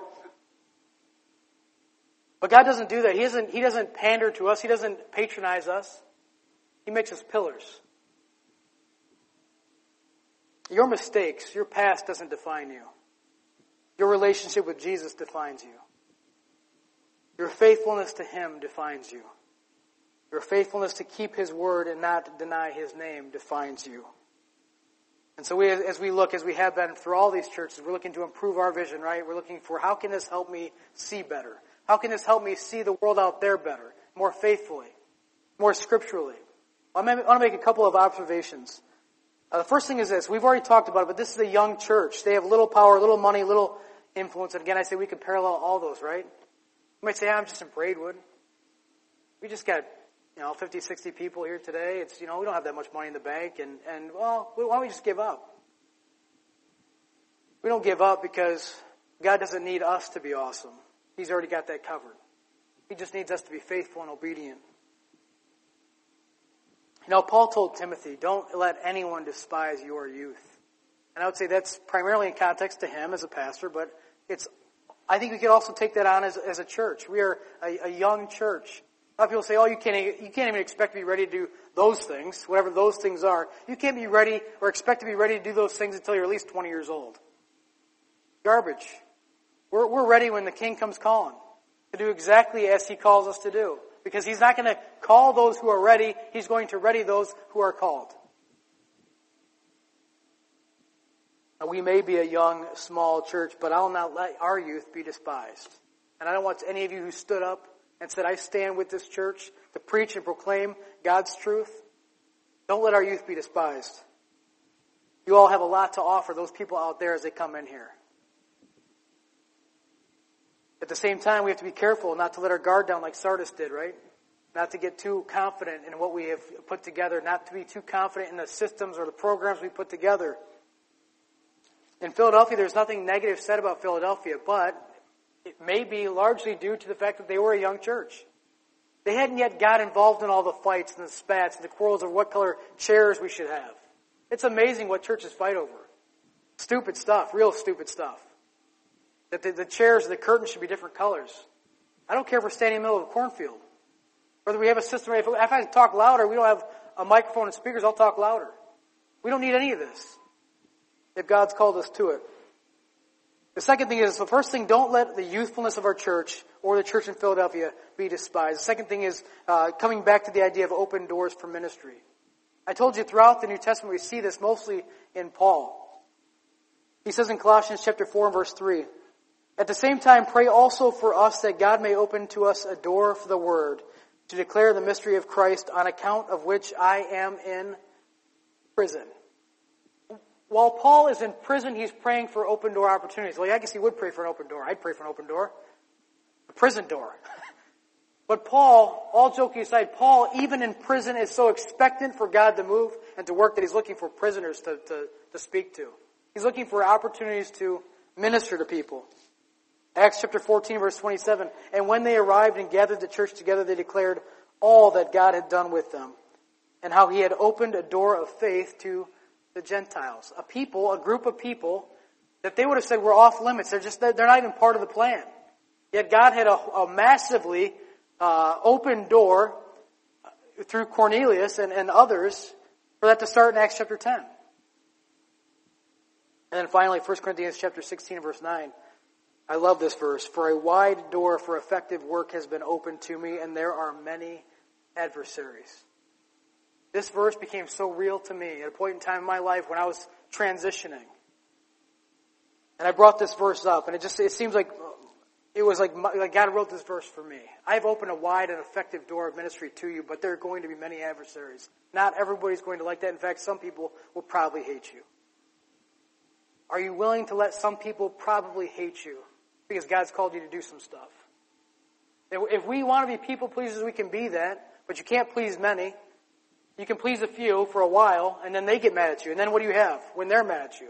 Speaker 1: but God doesn't do that. He doesn't, he doesn't pander to us. He doesn't patronize us. He makes us pillars. Your mistakes, your past doesn't define you. Your relationship with Jesus defines you. Your faithfulness to Him defines you. Your faithfulness to keep His word and not deny His name defines you. And so we, as we look, as we have been through all these churches, we're looking to improve our vision, right? We're looking for how can this help me see better? How can this help me see the world out there better, more faithfully, more scripturally? I want to make a couple of observations. Uh, the first thing is this. We've already talked about it, but this is a young church. They have little power, little money, little influence. And again, I say we could parallel all those, right? You might say, I'm just in Braidwood. We just got, you know, 50, 60 people here today. It's, you know, we don't have that much money in the bank. And, and well, why don't we just give up? We don't give up because God doesn't need us to be awesome. He's already got that covered. He just needs us to be faithful and obedient. You know, Paul told Timothy, don't let anyone despise your youth. And I would say that's primarily in context to him as a pastor, but it's, I think we could also take that on as, as a church. We are a, a young church. A lot of people say, oh, you can't, you can't even expect to be ready to do those things, whatever those things are. You can't be ready or expect to be ready to do those things until you're at least 20 years old. Garbage. We're, we're ready when the king comes calling to do exactly as he calls us to do. Because he's not going to call those who are ready, he's going to ready those who are called. Now, we may be a young, small church, but I'll not let our youth be despised. And I don't want any of you who stood up and said, I stand with this church to preach and proclaim God's truth. Don't let our youth be despised. You all have a lot to offer those people out there as they come in here. At the same time, we have to be careful not to let our guard down like Sardis did, right? Not to get too confident in what we have put together, not to be too confident in the systems or the programs we put together. In Philadelphia, there's nothing negative said about Philadelphia, but it may be largely due to the fact that they were a young church. They hadn't yet got involved in all the fights and the spats and the quarrels of what color chairs we should have. It's amazing what churches fight over. Stupid stuff, real stupid stuff. That the, the chairs and the curtains should be different colors. I don't care if we're standing in the middle of a cornfield. Whether we have a system, if, if I talk louder, we don't have a microphone and speakers, I'll talk louder. We don't need any of this. If God's called us to it. The second thing is, the first thing, don't let the youthfulness of our church or the church in Philadelphia be despised. The second thing is uh, coming back to the idea of open doors for ministry. I told you throughout the New Testament we see this mostly in Paul. He says in Colossians chapter 4 and verse 3, at the same time, pray also for us that God may open to us a door for the word to declare the mystery of Christ on account of which I am in prison. While Paul is in prison, he's praying for open door opportunities. Well, I guess he would pray for an open door. I'd pray for an open door. A prison door. but Paul, all joking aside, Paul, even in prison, is so expectant for God to move and to work that he's looking for prisoners to, to, to speak to. He's looking for opportunities to minister to people. Acts chapter 14 verse 27, and when they arrived and gathered the church together, they declared all that God had done with them and how he had opened a door of faith to the Gentiles. A people, a group of people that they would have said were off limits. They're just, they're not even part of the plan. Yet God had a, a massively uh, open door through Cornelius and, and others for that to start in Acts chapter 10. And then finally, 1 Corinthians chapter 16 verse 9. I love this verse. For a wide door for effective work has been opened to me, and there are many adversaries. This verse became so real to me at a point in time in my life when I was transitioning. And I brought this verse up, and it just, it seems like it was like, like God wrote this verse for me. I've opened a wide and effective door of ministry to you, but there are going to be many adversaries. Not everybody's going to like that. In fact, some people will probably hate you. Are you willing to let some people probably hate you because God's called you to do some stuff? If we want to be people pleasers, we can be that, but you can't please many. You can please a few for a while, and then they get mad at you. And then what do you have when they're mad at you?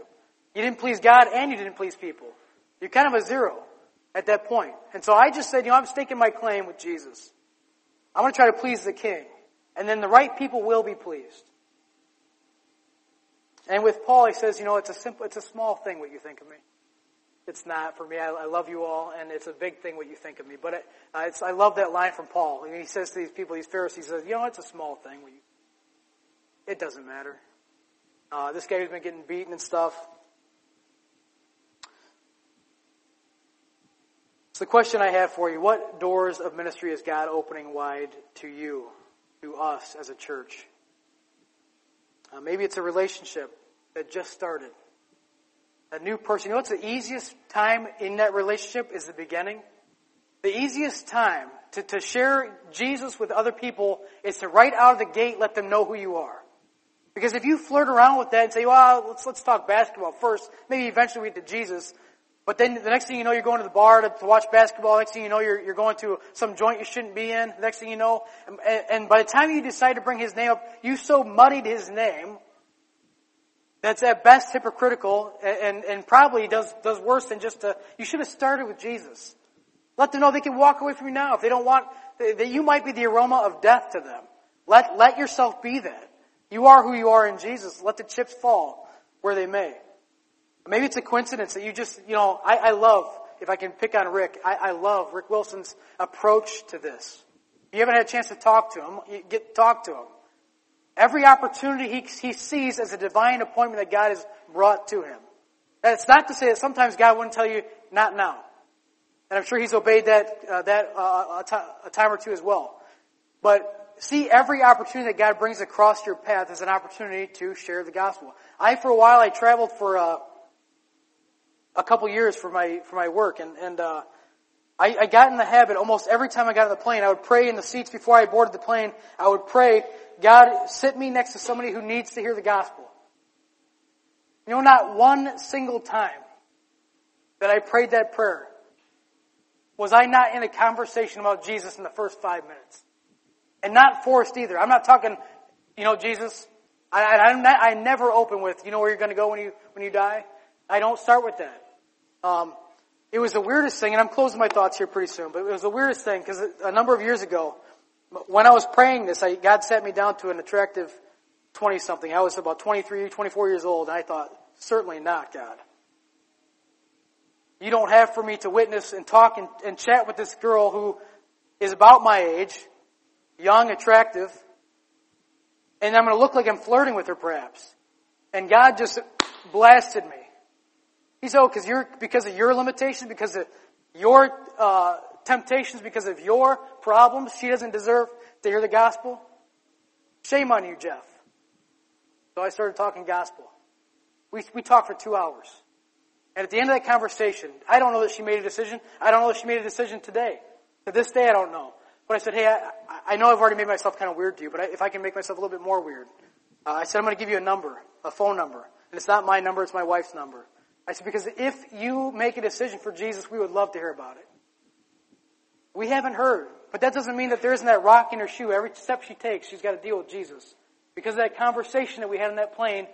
Speaker 1: You didn't please God and you didn't please people. You're kind of a zero at that point. And so I just said, you know, I'm staking my claim with Jesus. I'm going to try to please the King. And then the right people will be pleased. And with Paul, he says, you know, it's a simple, it's a small thing what you think of me. It's not for me. I, I love you all, and it's a big thing what you think of me. But it, uh, I love that line from Paul. I mean, he says to these people, these Pharisees, says, you know, it's a small thing. What you, it doesn't matter. Uh, this guy who's been getting beaten and stuff, So the question I have for you, what doors of ministry is God opening wide to you, to us as a church? Uh, maybe it's a relationship that just started. A new person. You know what's the easiest time in that relationship is the beginning? The easiest time to, to share Jesus with other people is to right out of the gate let them know who you are. Because if you flirt around with that and say, well, let's, let's talk basketball first, maybe eventually we get to Jesus, but then the next thing you know, you're going to the bar to, to watch basketball. The next thing you know, you're, you're going to some joint you shouldn't be in. Next thing you know, and, and by the time you decide to bring his name up, you so muddied his name that's at best hypocritical and, and probably does, does worse than just a, you should have started with Jesus. Let them know they can walk away from you now. If they don't want, that you might be the aroma of death to them. Let, let yourself be that. You are who you are in Jesus. Let the chips fall where they may. Maybe it's a coincidence that you just, you know, I, I love, if I can pick on Rick, I, I love Rick Wilson's approach to this. You haven't had a chance to talk to him, get talk to him. Every opportunity he, he sees as a divine appointment that God has brought to him. That's not to say that sometimes God wouldn't tell you, not now. And I'm sure he's obeyed that, uh, that uh, a time or two as well. But see every opportunity that God brings across your path as an opportunity to share the gospel. I, for a while, I traveled for uh, a couple years for my for my work, and and uh, I, I got in the habit almost every time I got on the plane, I would pray in the seats before I boarded the plane. I would pray, God, sit me next to somebody who needs to hear the gospel. You know, not one single time that I prayed that prayer was I not in a conversation about Jesus in the first five minutes, and not forced either. I'm not talking, you know, Jesus. I, I, I never open with, you know where you're going to go when you when you die. I don't start with that. Um, it was the weirdest thing, and I'm closing my thoughts here pretty soon, but it was the weirdest thing because a number of years ago, when I was praying this, I, God sat me down to an attractive 20 something. I was about 23, 24 years old, and I thought, certainly not, God. You don't have for me to witness and talk and, and chat with this girl who is about my age, young, attractive, and I'm going to look like I'm flirting with her perhaps. And God just blasted me. He said, oh, because you're, because of your limitations, because of your, uh, temptations, because of your problems, she doesn't deserve to hear the gospel. Shame on you, Jeff. So I started talking gospel. We, we talked for two hours. And at the end of that conversation, I don't know that she made a decision. I don't know that she made a decision today. To this day, I don't know. But I said, hey, I, I know I've already made myself kind of weird to you, but I, if I can make myself a little bit more weird, uh, I said, I'm going to give you a number, a phone number. And it's not my number, it's my wife's number. I said, because if you make a decision for Jesus, we would love to hear about it. We haven't heard. But that doesn't mean that there isn't that rock in her shoe. Every step she takes, she's got to deal with Jesus. Because of that conversation that we had on that plane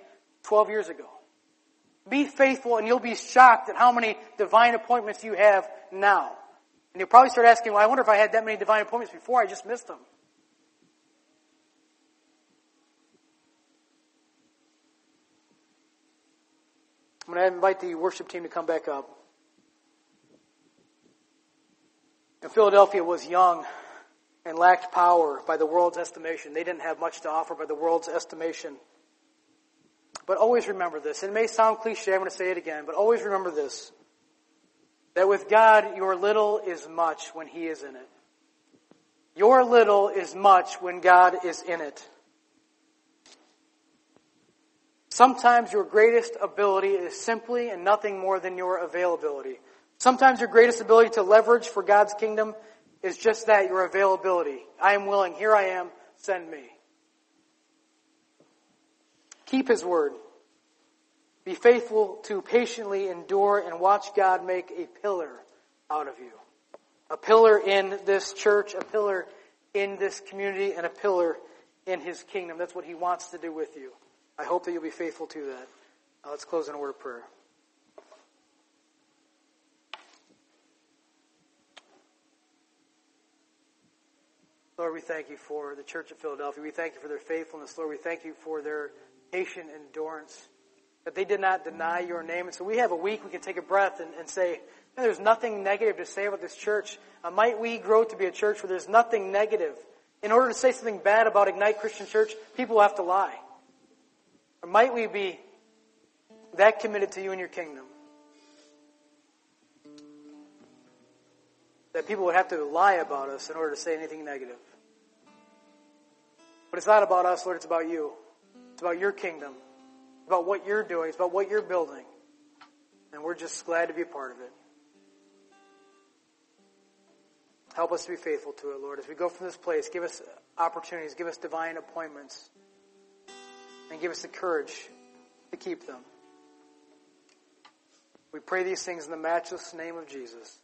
Speaker 1: 12 years ago. Be faithful and you'll be shocked at how many divine appointments you have now. And you'll probably start asking, well, I wonder if I had that many divine appointments before, I just missed them. I'm going to invite the worship team to come back up. And Philadelphia was young and lacked power by the world's estimation. They didn't have much to offer by the world's estimation. But always remember this. It may sound cliche, I'm going to say it again, but always remember this. That with God, your little is much when He is in it. Your little is much when God is in it. Sometimes your greatest ability is simply and nothing more than your availability. Sometimes your greatest ability to leverage for God's kingdom is just that, your availability. I am willing. Here I am. Send me. Keep His word. Be faithful to patiently endure and watch God make a pillar out of you. A pillar in this church, a pillar in this community, and a pillar in His kingdom. That's what He wants to do with you. I hope that you'll be faithful to that. Now let's close in a word of prayer. Lord, we thank you for the Church of Philadelphia. We thank you for their faithfulness. Lord, we thank you for their patient endurance, that they did not deny your name. And so we have a week we can take a breath and, and say, there's nothing negative to say about this church. Uh, might we grow to be a church where there's nothing negative? In order to say something bad about Ignite Christian Church, people have to lie. Or might we be that committed to you and your kingdom? That people would have to lie about us in order to say anything negative. But it's not about us, Lord, it's about you. It's about your kingdom. About what you're doing. It's about what you're building. And we're just glad to be a part of it. Help us to be faithful to it, Lord. As we go from this place, give us opportunities, give us divine appointments and give us the courage to keep them. We pray these things in the matchless name of Jesus.